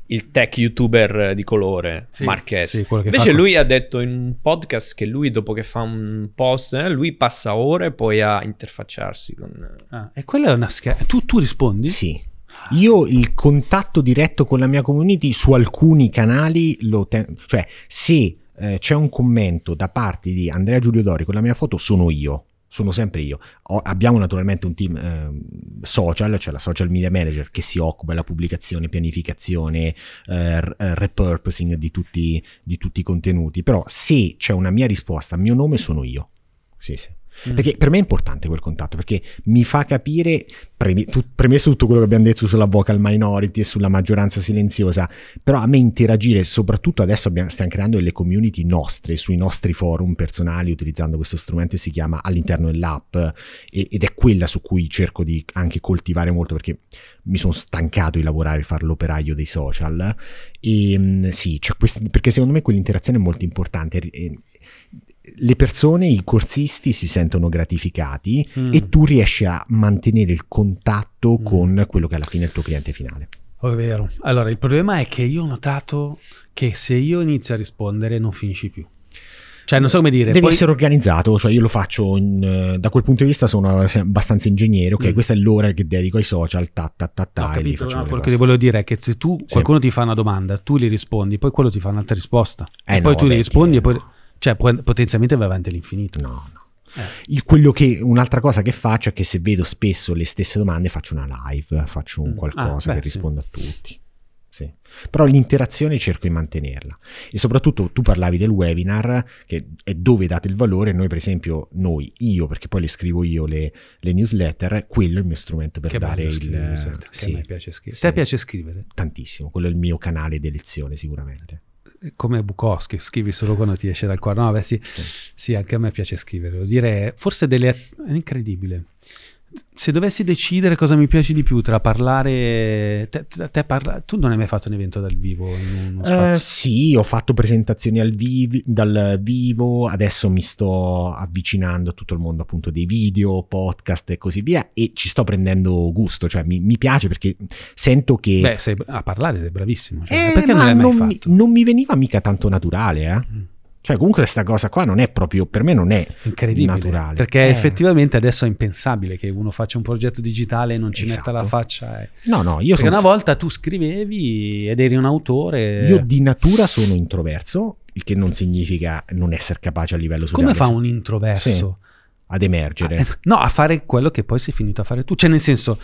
il tech youtuber di colore, Sì, Marquez. invece lui ha detto in un podcast che lui dopo che fa un post, eh, lui passa ore poi a interfacciarsi con... Ah, e quella è una scherza. Tu, tu rispondi? Sì. Io il contatto diretto con la mia community su alcuni canali lo tengo, cioè se eh, c'è un commento da parte di Andrea Giulio Dori con la mia foto sono io. sono sempre io. Ho- abbiamo naturalmente un team ehm, social, cioè la social media manager che si occupa della pubblicazione, pianificazione, eh, eh, repurposing di tutti, di tutti i contenuti, però se c'è una mia risposta a mio nome sono io. Sì, sì. Mm. Perché per me è importante quel contatto, perché mi fa capire, premesso tutto quello che abbiamo detto sulla vocal minority e sulla maggioranza silenziosa, però a me interagire, soprattutto adesso abbiamo- stiamo creando delle community nostre, sui nostri forum personali, utilizzando questo strumento che si chiama all'interno dell'app, e- ed è quella su cui cerco di anche coltivare molto, perché mi sono stancato di lavorare, fare l'operaio dei social, e mm, sì, c'è quest- perché secondo me quell'interazione è molto importante. E- le persone, i corsisti si sentono gratificati Mm. e tu riesci a mantenere il contatto Mm. con quello che alla fine è il tuo cliente finale. Oh, è vero. Allora, il problema è che io ho notato che se io inizio a rispondere non finisci più. Cioè, non so come dire. Devi poi- essere organizzato, cioè io lo faccio in, eh, da quel punto di vista sono abbastanza ingegnere, ok, Mm. questa è l'ora che dedico ai social, ta ta ta ta No, capito, no, quello che cose. ti volevo dire è che se tu qualcuno ti fa una domanda, tu gli rispondi, poi quello ti fa un'altra risposta. Eh, e no, poi tu vabbè, gli rispondi che- e poi no. Cioè potenzialmente vai avanti all'infinito. No, no. Eh. Il- quello che, un'altra cosa che faccio è che se vedo spesso le stesse domande faccio una live, faccio un Mm. qualcosa Ah, beh, che sì. rispondo a tutti. Sì. Però l'interazione cerco di mantenerla e soprattutto tu parlavi del webinar che è dove date il valore, noi per esempio, noi, io perché poi le scrivo io le, le newsletter, quello è il mio strumento per Che dare il... newsletter, che sì, a me piace scrivere. sì. Te piace scrivere? Tantissimo, quello è il mio canale di elezione sicuramente. Come Bukowski, scrivi solo quando ti esce dal cuore. No, beh, sì, sì, anche a me piace scrivere. Devo dire, forse delle... è incredibile. Se dovessi decidere cosa mi piace di più tra parlare... Te, te- parla- tu non hai mai fatto un evento dal vivo in uno spazio? sì, ho fatto presentazioni al vivi- dal vivo, adesso mi sto avvicinando a tutto il mondo appunto dei video, podcast e così via e ci sto prendendo gusto, cioè mi, mi piace perché sento che... Beh, sei- a parlare sei bravissimo. Cioè, Eh, perché non l'hai mai non mi, fatto? non mi veniva mica tanto naturale, eh. Mm. Cioè comunque questa cosa qua non è proprio, per me non è Incredibile. naturale. Perché Eh, effettivamente adesso è impensabile che uno faccia un progetto digitale e non ci Esatto. metta la faccia. e- No, no, io Perché sono... una volta tu scrivevi ed eri un autore. Io di natura sono introverso, il che non significa non essere capace a livello sociale Come fa un introverso? ad emergere. a- no, a fare quello che poi sei finito a fare tu. Cioè, nel senso,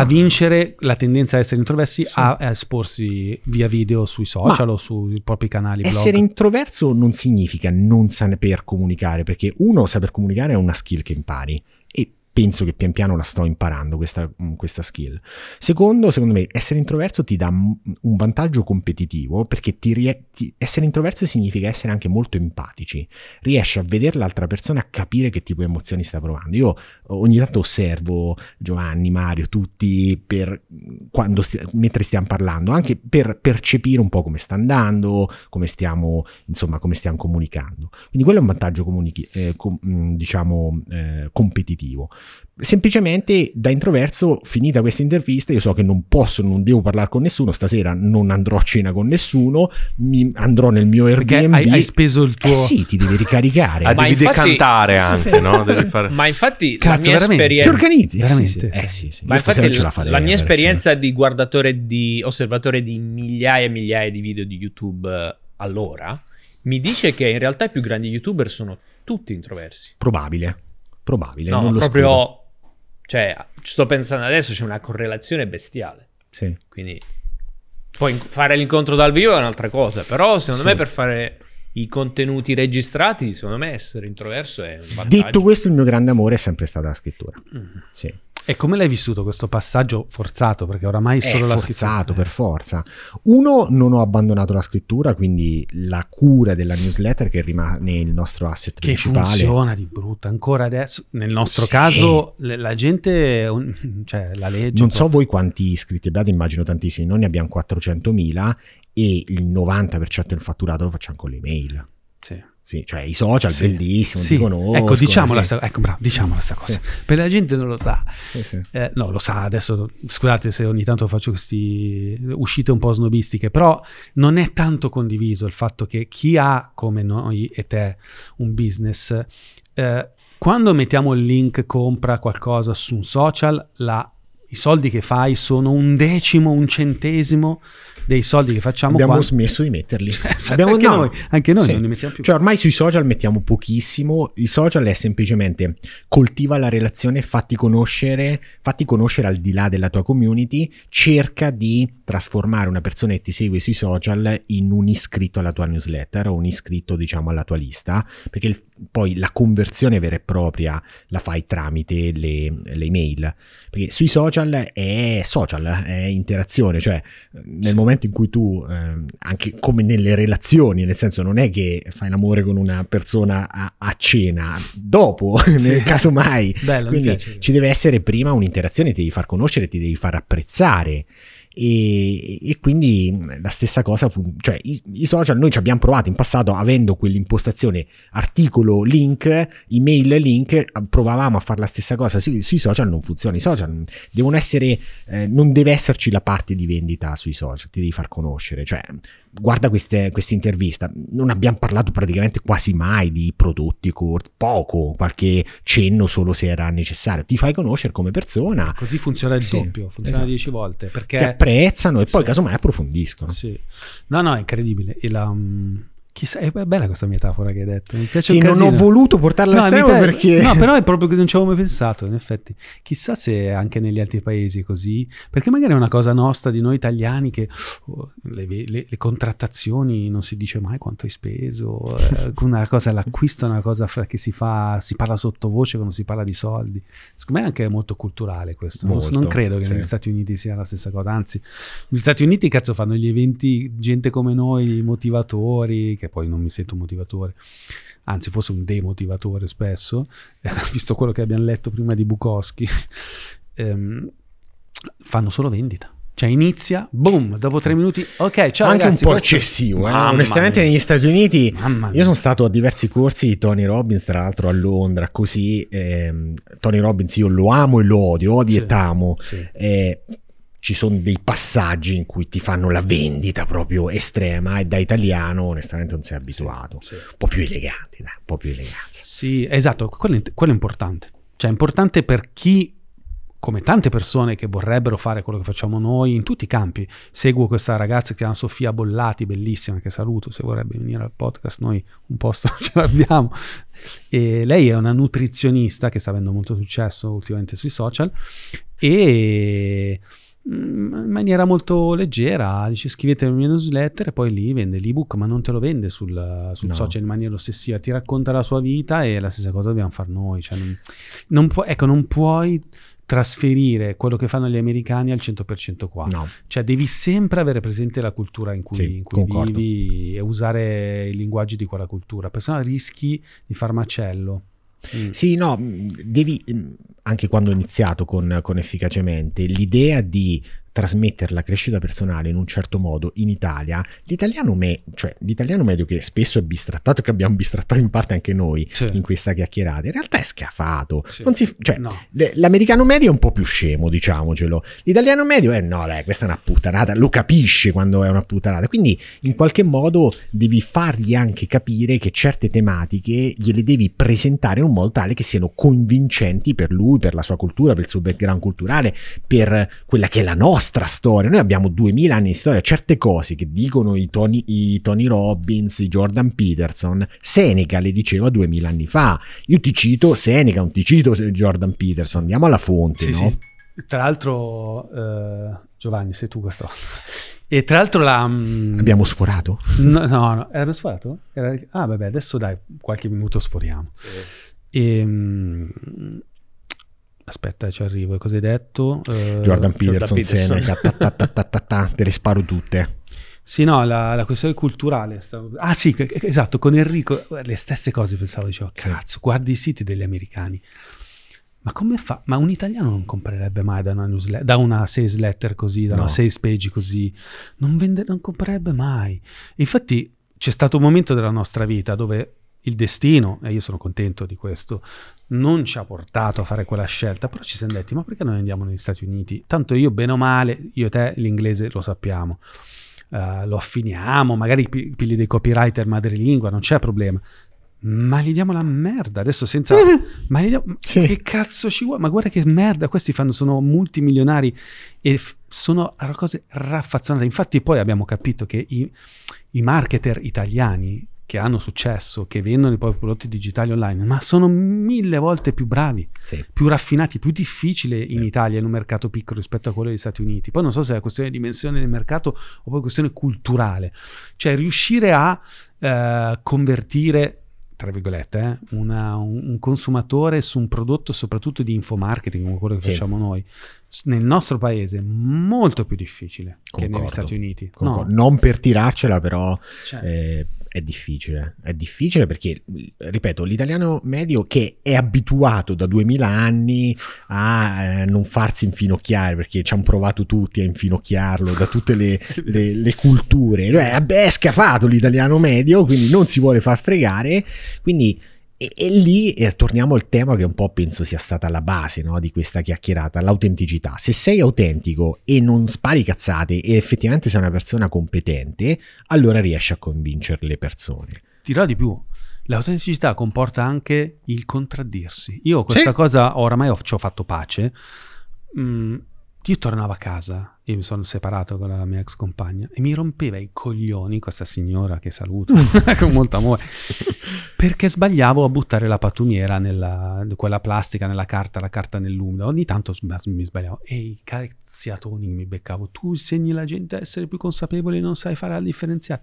a vincere la tendenza a essere introversi, Sì. a, a esporsi via video sui social Ma o sui propri canali blog. Essere introverso non significa non saper comunicare, perché uno, saper comunicare è una skill che impari penso che pian piano la sto imparando questa, mm, questa skill. Secondo, secondo me, essere introverso ti dà un vantaggio competitivo perché ti rie- ti- essere introverso significa essere anche molto empatici. Riesci a vedere l'altra persona, a capire che tipo di emozioni sta provando. Io ogni tanto osservo Giovanni, Mario, tutti per quando sti- mentre stiamo parlando, anche per percepire un po' come sta andando, come stiamo, insomma, come stiamo comunicando. Quindi quello è un vantaggio comunichi- eh, com- mh, diciamo eh, competitivo. Semplicemente da introverso, finita questa intervista, io so che non posso, non devo parlare con nessuno. Stasera non andrò a cena con nessuno, mi andrò nel mio Airbnb. hai, hai speso il tuo. Eh sì, ti devi ricaricare. Ah, devi infatti- decantare anche, no? Devi fare... Ma infatti Cazzo, la mia veramente? Ti esperienza... organizzi? Eh, Veramente? sì, sì. Eh, sì, sì. Ma Io infatti ce la la, farei la mia vedere esperienza di guardatore, di osservatore di migliaia e migliaia di video di YouTube eh, allora mi dice che in realtà i più grandi YouTuber sono tutti introversi. Probabile, probabile. No, non lo proprio... escludo. Cioè, ci sto pensando adesso, c'è una correlazione bestiale. Sì. Quindi... Poi fare l'incontro dal vivo è un'altra cosa, però secondo Sì. me per fare i contenuti registrati, secondo me essere introverso è un vantaggio. Detto questo, il mio grande amore è sempre stata la scrittura. Mm. Sì. E come l'hai vissuto questo passaggio forzato? Perché oramai È solo la forzato scrittura. per forza. Uno, non ho abbandonato la scrittura, quindi la cura della newsletter che rimane il nostro asset Che principale. funziona di brutto ancora adesso. Nel nostro Sì. caso, la gente cioè, la legge. Non poi- so voi quanti iscritti abbiate, immagino tantissimi. Noi ne abbiamo 400.000 e il 90% del fatturato lo facciamo con le mail. Sì. Cioè i social, Sì. bellissimo, Sì. conosco. Ecco, diciamola, sì. sta, ecco, bravo, diciamola sta cosa. Sì. Per la gente non lo sa. Eh, no, lo sa adesso. Scusate se ogni tanto faccio queste uscite un po' snobistiche, però non è tanto condiviso il fatto che chi ha come noi e te un business, eh, quando mettiamo il link compra qualcosa su un social, la- i soldi che fai sono un decimo, un centesimo dei soldi che facciamo Abbiamo qua. smesso di metterli. Esatto, Abbiamo- anche, no. noi, anche noi Sì. non li mettiamo più. Cioè, ormai sui social mettiamo pochissimo. I social è semplicemente coltiva la relazione, fatti conoscere, fatti conoscere al di là della tua community, cerca di trasformare una persona che ti segue sui social in un iscritto alla tua newsletter o un iscritto, diciamo, alla tua lista, perché il- poi la conversione vera e propria la fai tramite le, le email. Perché sui social è social, è interazione, cioè nel momento in cui tu, ehm, anche come nelle relazioni, nel senso non è che fai l'amore con una persona a, a cena, dopo, nel caso mai. Bello, Quindi ci deve essere prima un'interazione, ti devi far conoscere, ti devi far apprezzare. E, e quindi mh, la stessa cosa, fu- cioè i, i social noi ci abbiamo provato in passato avendo quell'impostazione articolo link, email link, provavamo a fare la stessa cosa sui, sui social, non funziona. I social devono essere, eh, non deve esserci la parte di vendita sui social, ti devi far conoscere. Cioè, guarda questa intervista, non abbiamo parlato praticamente quasi mai di prodotti, corti, poco, qualche cenno solo se era necessario. Ti fai conoscere come persona, Così funziona il Sì, doppio, funziona esatto. 10 volte. ti Perché apprezzano e poi Sì. casomai approfondiscono. Sì. No, no, è incredibile. E la, mm, chissà, è bella questa metafora che hai detto. Mi piace Sì, non ho voluto portarla No, all'estremo piace- perché... no, però è proprio che non ci avevo mai pensato, in effetti. Chissà se anche negli altri paesi è così, perché magari è una cosa nostra di noi italiani che oh, le, le- le contrattazioni non si dice mai quanto hai speso, eh, una cosa l'acquisto è una cosa che si fa, si parla sottovoce quando si parla di soldi. Secondo me è anche molto culturale questo. Non- Molto, non credo che sì. negli Stati Uniti sia la stessa cosa, anzi, negli Stati Uniti cazzo fanno gli eventi, gente come noi, motivatori, che poi non mi sento un motivatore anzi forse un demotivatore spesso, visto quello che abbiamo letto prima di Bukowski, ehm, fanno solo vendita. Cioè inizia, boom, dopo tre minuti, ok, ciao anche ragazzi, un po' questo- eccessivo, eh. Onestamente mia. negli Stati Uniti io sono stato a diversi corsi di Tony Robbins, tra l'altro a Londra, così ehm, Tony Robbins io lo amo e lo odio, odi Sì. e t'amo. Sì. Eh, ci sono dei passaggi in cui ti fanno la vendita proprio estrema e da italiano onestamente non sei abituato. Sì. Un po' più eleganti, dai, un po' più eleganza. Sì, esatto, quello è, quello è importante. Cioè è importante per chi, come tante persone che vorrebbero fare quello che facciamo noi in tutti i campi. Seguo questa ragazza che si chiama Sofia Bollati, bellissima, che saluto, se vorrebbe venire al podcast, noi un posto ce l'abbiamo. E lei è una nutrizionista che sta avendo molto successo ultimamente sui social e in maniera molto leggera dice scrivete la mia newsletter e poi lì vende l'ebook ma non te lo vende sul, sul No. social in maniera ossessiva. Ti racconta la sua vita e la stessa cosa dobbiamo fare noi cioè non, non pu- ecco non puoi trasferire quello che fanno gli americani al 100% qua. No, cioè devi sempre avere presente la cultura in cui, Sì, in cui vivi e usare i linguaggi di quella cultura. Per sennò rischi di far macello Mm. Sì, no, mh, devi, mh, anche quando ho iniziato con, con efficacemente, l'idea di trasmettere la crescita personale in un certo modo in Italia, l'italiano, me- cioè, l'italiano medio che spesso è bistrattato, che abbiamo bistrattato in parte anche noi Sì. in questa chiacchierata, in realtà è scafato. Sì. Non si- cioè, No. l- l'americano medio è un po' più scemo, diciamocelo. L'italiano medio è no, dai, questa è una puttanata, lo capisce quando è una puttanata. Quindi in qualche modo devi fargli anche capire che certe tematiche gliele devi presentare in un modo tale che siano convincenti per lui, per la sua cultura, per il suo background culturale, per quella che è la nostra storia. Noi abbiamo 2000 anni di storia, certe cose che dicono i Tony, i Tony Robbins, i Jordan Peterson, Seneca le diceva 2000 anni fa. Io ti cito Seneca, non ti cito Jordan Peterson, andiamo alla fonte, Sì, no? sì. Tra l'altro, eh, Giovanni, sei tu questo. E tra l'altro la... mm, Abbiamo sforato? No, no, no, era sforato? Era- Ah, vabbè, adesso dai, qualche minuto sforiamo. E, mm, aspetta, ci arrivo. Cosa hai detto? Eh, Jordan Peterson, Peterson. Seneca, ta, ta, ta, te le sparo tutte. Sì, no, la, la questione culturale. Ah, sì, esatto, con Enrico le stesse cose pensavo, dicevo, cazzo, guardi i siti degli americani. Ma come fa? Ma un italiano non comprerebbe mai da una, newsletter, da una sales letter così, da No. una sales page così. Non, vende, non comprerebbe mai. Infatti c'è stato un momento della nostra vita dove il destino, e io sono contento di questo, non ci ha portato a fare quella scelta, però ci siamo detti, ma perché non andiamo negli Stati Uniti? Tanto io, bene o male, io e te l'inglese lo sappiamo, Eh, lo affiniamo, magari pi- pigli dei copywriter madrelingua, non c'è problema. ma gli diamo la merda adesso senza ma gli diamo- Sì. che cazzo ci vuole ma guarda che merda questi fanno sono multimilionari e f- sono cose raffazzonate infatti poi abbiamo capito che i, i marketer italiani che hanno successo che vendono i propri prodotti digitali online ma sono mille volte più bravi Sì. più raffinati, più difficile in Italia in un mercato piccolo rispetto a quello degli Stati Uniti. Poi non so se è una questione di dimensione del mercato o poi questione culturale. Cioè riuscire a eh, convertire, tra virgolette, eh, una- un, un consumatore su un prodotto soprattutto di infomarketing come quello che Sì. facciamo noi, nel nostro paese molto più difficile che negli Concordo. Stati Uniti. Concordo. No, Non per tirarcela, però cioè, eh, è difficile. È difficile perché, ripeto, l'italiano medio che è abituato da 2000 anni a eh, non farsi infinocchiare perché ci hanno provato tutti a infinocchiarlo da tutte le, le- le culture. Cioè, è scafato l'italiano medio, quindi non si vuole far fregare. Quindi. E, e lì eh, torniamo al tema che un po' penso sia stata la base no, di questa chiacchierata, l'autenticità. Se sei autentico e non spari cazzate e effettivamente sei una persona competente, allora riesci a convincere le persone. dirò di più. L'autenticità comporta anche il contraddirsi. Io questa Sì. cosa oramai ho, ci ho fatto pace. Mm, io tornavo a casa, io mi sono separato con la mia ex compagna e mi rompeva i coglioni questa signora che saluto con molto amore perché sbagliavo a buttare la pattumiera nella quella plastica nella carta, la carta nell'umido. Ogni tanto mi sbagliavo e i cazziatoni mi beccavo. Tu insegni la gente a essere più consapevoli, non sai fare la differenziare.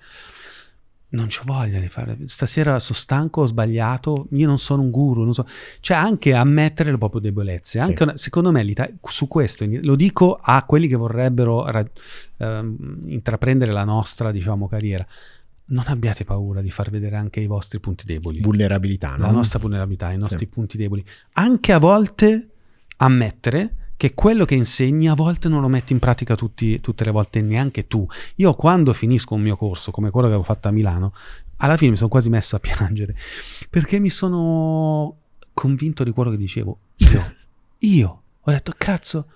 Non c'ho voglia di fare. Stasera sono stanco, ho sbagliato. Io non sono un guru. Non so. Cioè, anche ammettere le proprie debolezze. Sì. Una- secondo me, su questo lo dico a quelli che vorrebbero ra- ehm, intraprendere la nostra, diciamo, carriera. Non abbiate paura di far vedere anche i vostri punti deboli Vulnerabilità, no? la nostra vulnerabilità, i nostri punti deboli. Anche a volte ammettere che quello che insegni a volte non lo metti in pratica tutti- tutte le volte, neanche tu. Io quando finisco un mio corso, come quello che avevo fatto a Milano, alla fine mi sono quasi messo a piangere, perché mi sono convinto di quello che dicevo. Io, io, ho detto, cazzo,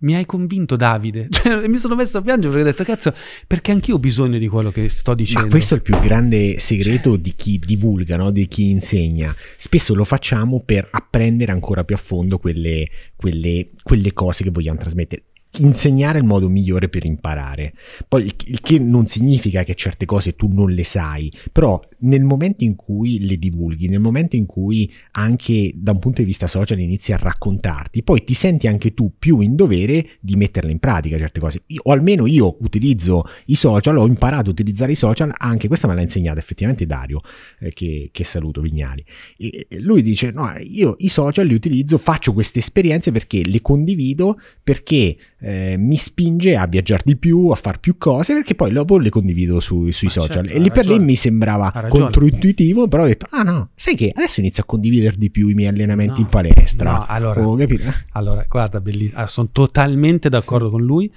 mi hai convinto Davide. Cioè, mi sono messo a piangere perché ho detto, cazzo, perché anch'io ho bisogno di quello che sto dicendo. Ma questo è il più grande segreto di chi divulga, no? di chi insegna. Spesso lo facciamo per apprendere ancora più a fondo quelle, quelle- quelle cose che vogliamo trasmettere. Insegnare è il modo migliore per imparare. Poi il che non significa che certe cose tu non le sai, però nel momento in cui le divulghi, nel momento in cui anche da un punto di vista social inizi a raccontarti, poi ti senti anche tu più in dovere di metterle in pratica certe cose. Io- o almeno io utilizzo i social, ho imparato a utilizzare i social, anche questa me l'ha insegnata effettivamente Dario, eh, che, che saluto Vignali. E lui dice, no, io i social li utilizzo, faccio queste esperienze perché le condivido, perché eh, mi spinge a viaggiare di più, a fare più cose, perché poi dopo le condivido su- sui Ma social. certo, e lì per lì mi sembrava ragione. controintuitivo, però ho detto, ah no, sai che adesso inizio a condividere di più i miei allenamenti No, in palestra. no, allora- o capire? Allora, guarda, bellissimo. Ah, sono totalmente d'accordo con lui.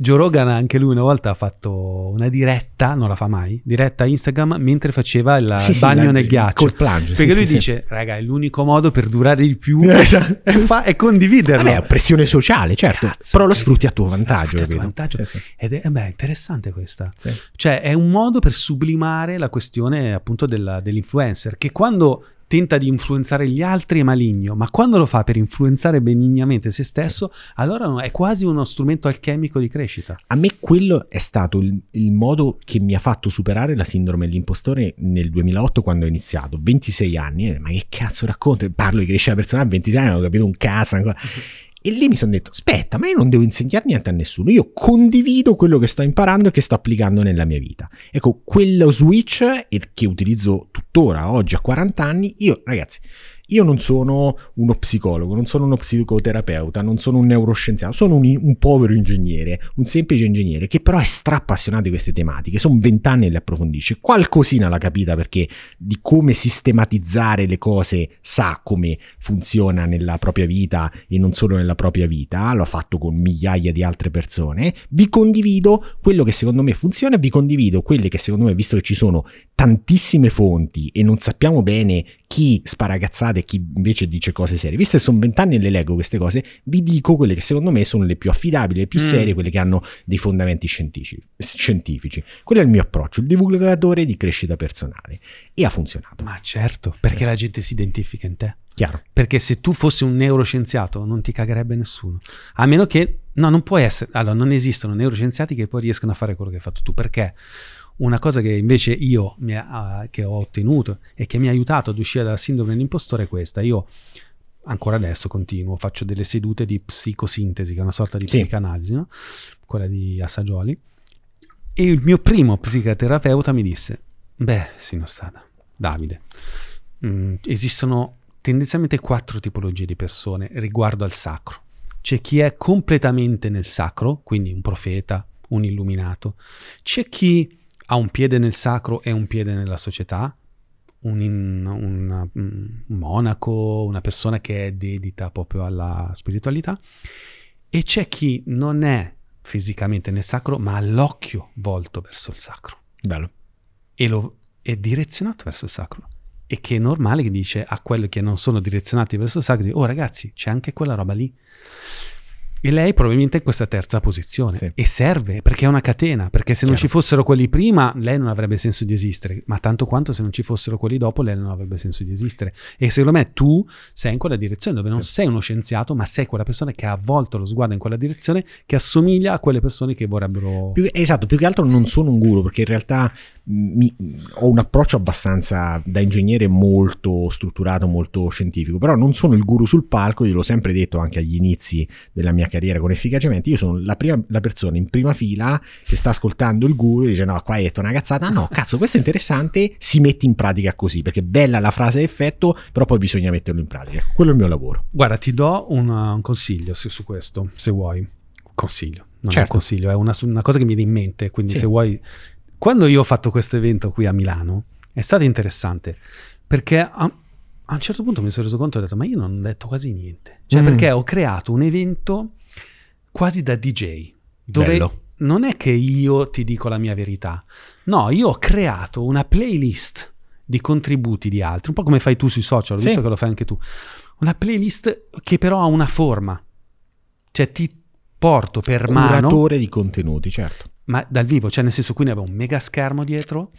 Joe Rogan anche lui una volta ha fatto una diretta, non la fa mai, diretta Instagram mentre faceva il Sì, sì, bagno la- nel ghiaccio. col plunge, Perché sì, lui sì, dice, raga, è l'unico modo per durare di più Esatto. è, fa- è condividerlo. Vabbè, è pressione sociale, certo, Cazzo, però lo sfrutti a tuo vantaggio. a tuo vantaggio. Sì, sì. Ed è, eh beh, interessante questa. Sì. Cioè, è un modo per sublimare la questione appunto della- dell'influencer, che quando tenta di influenzare gli altri è maligno, ma quando lo fa per influenzare benignamente se stesso, allora è quasi uno strumento alchemico di crescita. A me quello è stato il, il modo che mi ha fatto superare la sindrome dell'impostore nel 2008 quando ho iniziato, 26 anni, eh, ma che cazzo racconto? Parlo di crescita personale a 26 anni, non ho capito un cazzo ancora. E lì mi sono detto, aspetta, ma io non devo insegnare niente a nessuno, io condivido quello che sto imparando e che sto applicando nella mia vita. Ecco, quello switch che utilizzo tuttora, oggi a 40 anni, io ragazzi, io non sono uno psicologo, non sono uno psicoterapeuta, non sono un neuroscienziato, sono un, un povero ingegnere, un semplice ingegnere che però è strappassionato di queste tematiche, sono vent'anni e le approfondisce, qualcosina l'ha capita perché di come sistematizzare le cose sa come funziona nella propria vita e non solo nella propria vita, lo ha fatto con migliaia di altre persone, vi condivido quello che secondo me funziona, vi condivido quelle che secondo me, visto che ci sono tantissime fonti e non sappiamo bene chi spara cazzate e chi invece dice cose serie. Visto che sono vent'anni e le leggo queste cose, vi dico quelle che secondo me sono le più affidabili, le più Mm. serie, quelle che hanno dei fondamenti scientifici. scientifici. Quello è il mio approccio, il divulgatore di crescita personale. E ha funzionato. Ma certo, perché la gente si identifica in te. Chiaro. Perché se tu fossi un neuroscienziato non ti cagherebbe nessuno. A meno che... No, non puoi essere... Allora, non esistono neuroscienziati che poi riescono a fare quello che hai fatto tu. Perché una cosa che invece io ha- che ho ottenuto e che mi ha aiutato ad uscire dalla sindrome dell'impostore è questa. Io ancora adesso continuo, faccio delle sedute di psicosintesi, che è una sorta di Sì. psicanalisi, no? quella di Assagioli. E il mio primo psicoterapeuta mi disse, beh, signor Sada, Davide, mm, esistono tendenzialmente quattro tipologie di persone riguardo al sacro. C'è chi è completamente nel sacro, quindi un profeta, un illuminato. C'è chi ha un piede nel sacro e un piede nella società, un, in- una- mm, un monaco, una persona che è dedita proprio alla spiritualità. E c'è chi non è fisicamente nel sacro, ma ha l'occhio volto verso il sacro Bello. e lo, è direzionato verso il sacro. E che è normale che dice a quelli che non sono direzionati verso il sacro, oh ragazzi, c'è anche quella roba lì. E lei probabilmente è in questa terza posizione. Sì. E serve, perché è una catena, perché se non Chiaro. ci fossero quelli prima, lei non avrebbe senso di esistere, ma tanto quanto se non ci fossero quelli dopo, lei non avrebbe senso di esistere. E secondo me tu sei in quella direzione dove non Sì. sei uno scienziato, ma sei quella persona che ha avvolto lo sguardo in quella direzione, che assomiglia a quelle persone che vorrebbero... Più- esatto, più che altro non sono un guru perché in realtà mi- ho un approccio abbastanza da ingegnere molto strutturato, molto scientifico, però non sono il guru sul palco, io l'ho sempre detto anche agli inizi della mia carriera con efficacemente, io sono la, prima, la persona in prima fila che sta ascoltando il guru e dice no, qua hai detto una cazzata, no, cazzo, questo è interessante, si mette in pratica così, perché bella la frase effetto, però poi bisogna metterlo in pratica, quello è il mio lavoro. Guarda, ti do un, un consiglio su, su questo, se vuoi. Consiglio, non è un Certo. consiglio, è una, una cosa che mi viene in mente. Quindi, Sì. se vuoi. Quando io ho fatto questo evento qui a Milano, è stato interessante perché a, a un certo punto mi sono reso conto e ho detto: Ma io non ho detto quasi niente. Cioè, Mm. perché ho creato un evento quasi da DJ, dove Bello. non è che io ti dico la mia verità, no, io ho creato una playlist di contributi di altri, un po' come fai tu sui social, ho Sì. visto che lo fai anche tu. Una playlist che però ha una forma, cioè ti porto per mano, Curatore di contenuti, certo. Ma dal vivo, cioè nel senso qui ne avevo un mega schermo dietro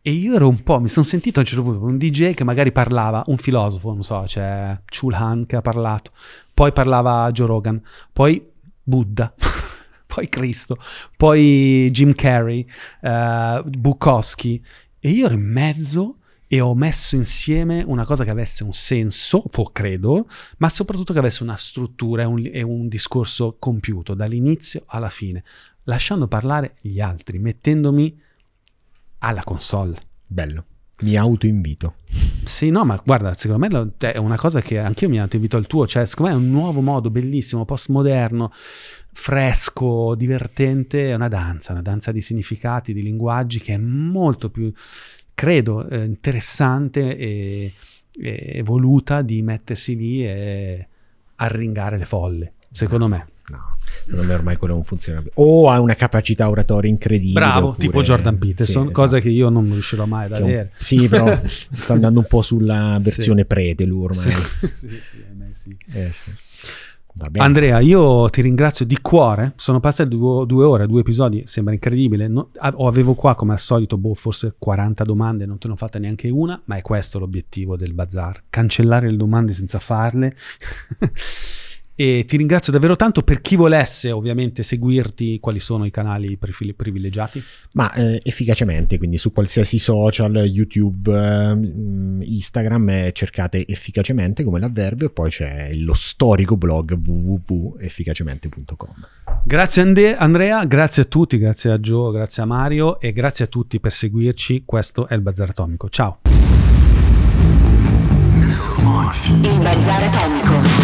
e io ero un po', mi sono sentito a un certo punto un DJ che magari parlava, un filosofo, non so, c'è Chulhan che ha parlato, poi parlava Joe Rogan, poi Buddha, poi Cristo, poi Jim Carrey, eh, Bukowski e io ero in mezzo e ho messo insieme una cosa che avesse un senso, credo, ma soprattutto che avesse una struttura e un, e un discorso compiuto dall'inizio alla fine, lasciando parlare gli altri, mettendomi alla console. Bello. Mi autoinvito. Sì, no, ma guarda, secondo me è una cosa che anch'io mi invito al tuo, cioè secondo me è un nuovo modo bellissimo, postmoderno, fresco, divertente, è una danza, una danza di significati, di linguaggi che è molto più, credo, eh, interessante e, e evoluta di mettersi lì e arringare le folle, secondo me. No, secondo me ormai quello non funziona più. O ha una capacità oratoria incredibile. Bravo, oppure- tipo Jordan Peterson, Sì, cosa esatto. che io non riuscirò mai ad Che è un- avere. Sì, però sta andando un po' sulla versione prete lui ormai. Sì, sì, sì, sì. Eh, sì. Va bene. Andrea, io ti ringrazio di cuore. Sono passate due, due ore, due episodi, sembra incredibile. No- avevo qua, come al solito, boh, forse 40 domande, non te ne ho fatta neanche una, ma è questo l'obiettivo del bazar: cancellare le domande senza farle. e ti ringrazio davvero tanto. Per chi volesse, ovviamente, seguirti, quali sono i canali privilegiati? Ma eh, efficacemente, quindi su qualsiasi social, YouTube, ehm, Instagram, eh, cercate efficacemente come l'avverbio e poi c'è lo storico blog www.efficacemente.com. Grazie Ande- Andrea, grazie a tutti, grazie a Joe, grazie a Mario e grazie a tutti per seguirci. Questo è il Bazar Atomico. Ciao. Il bazar atomico.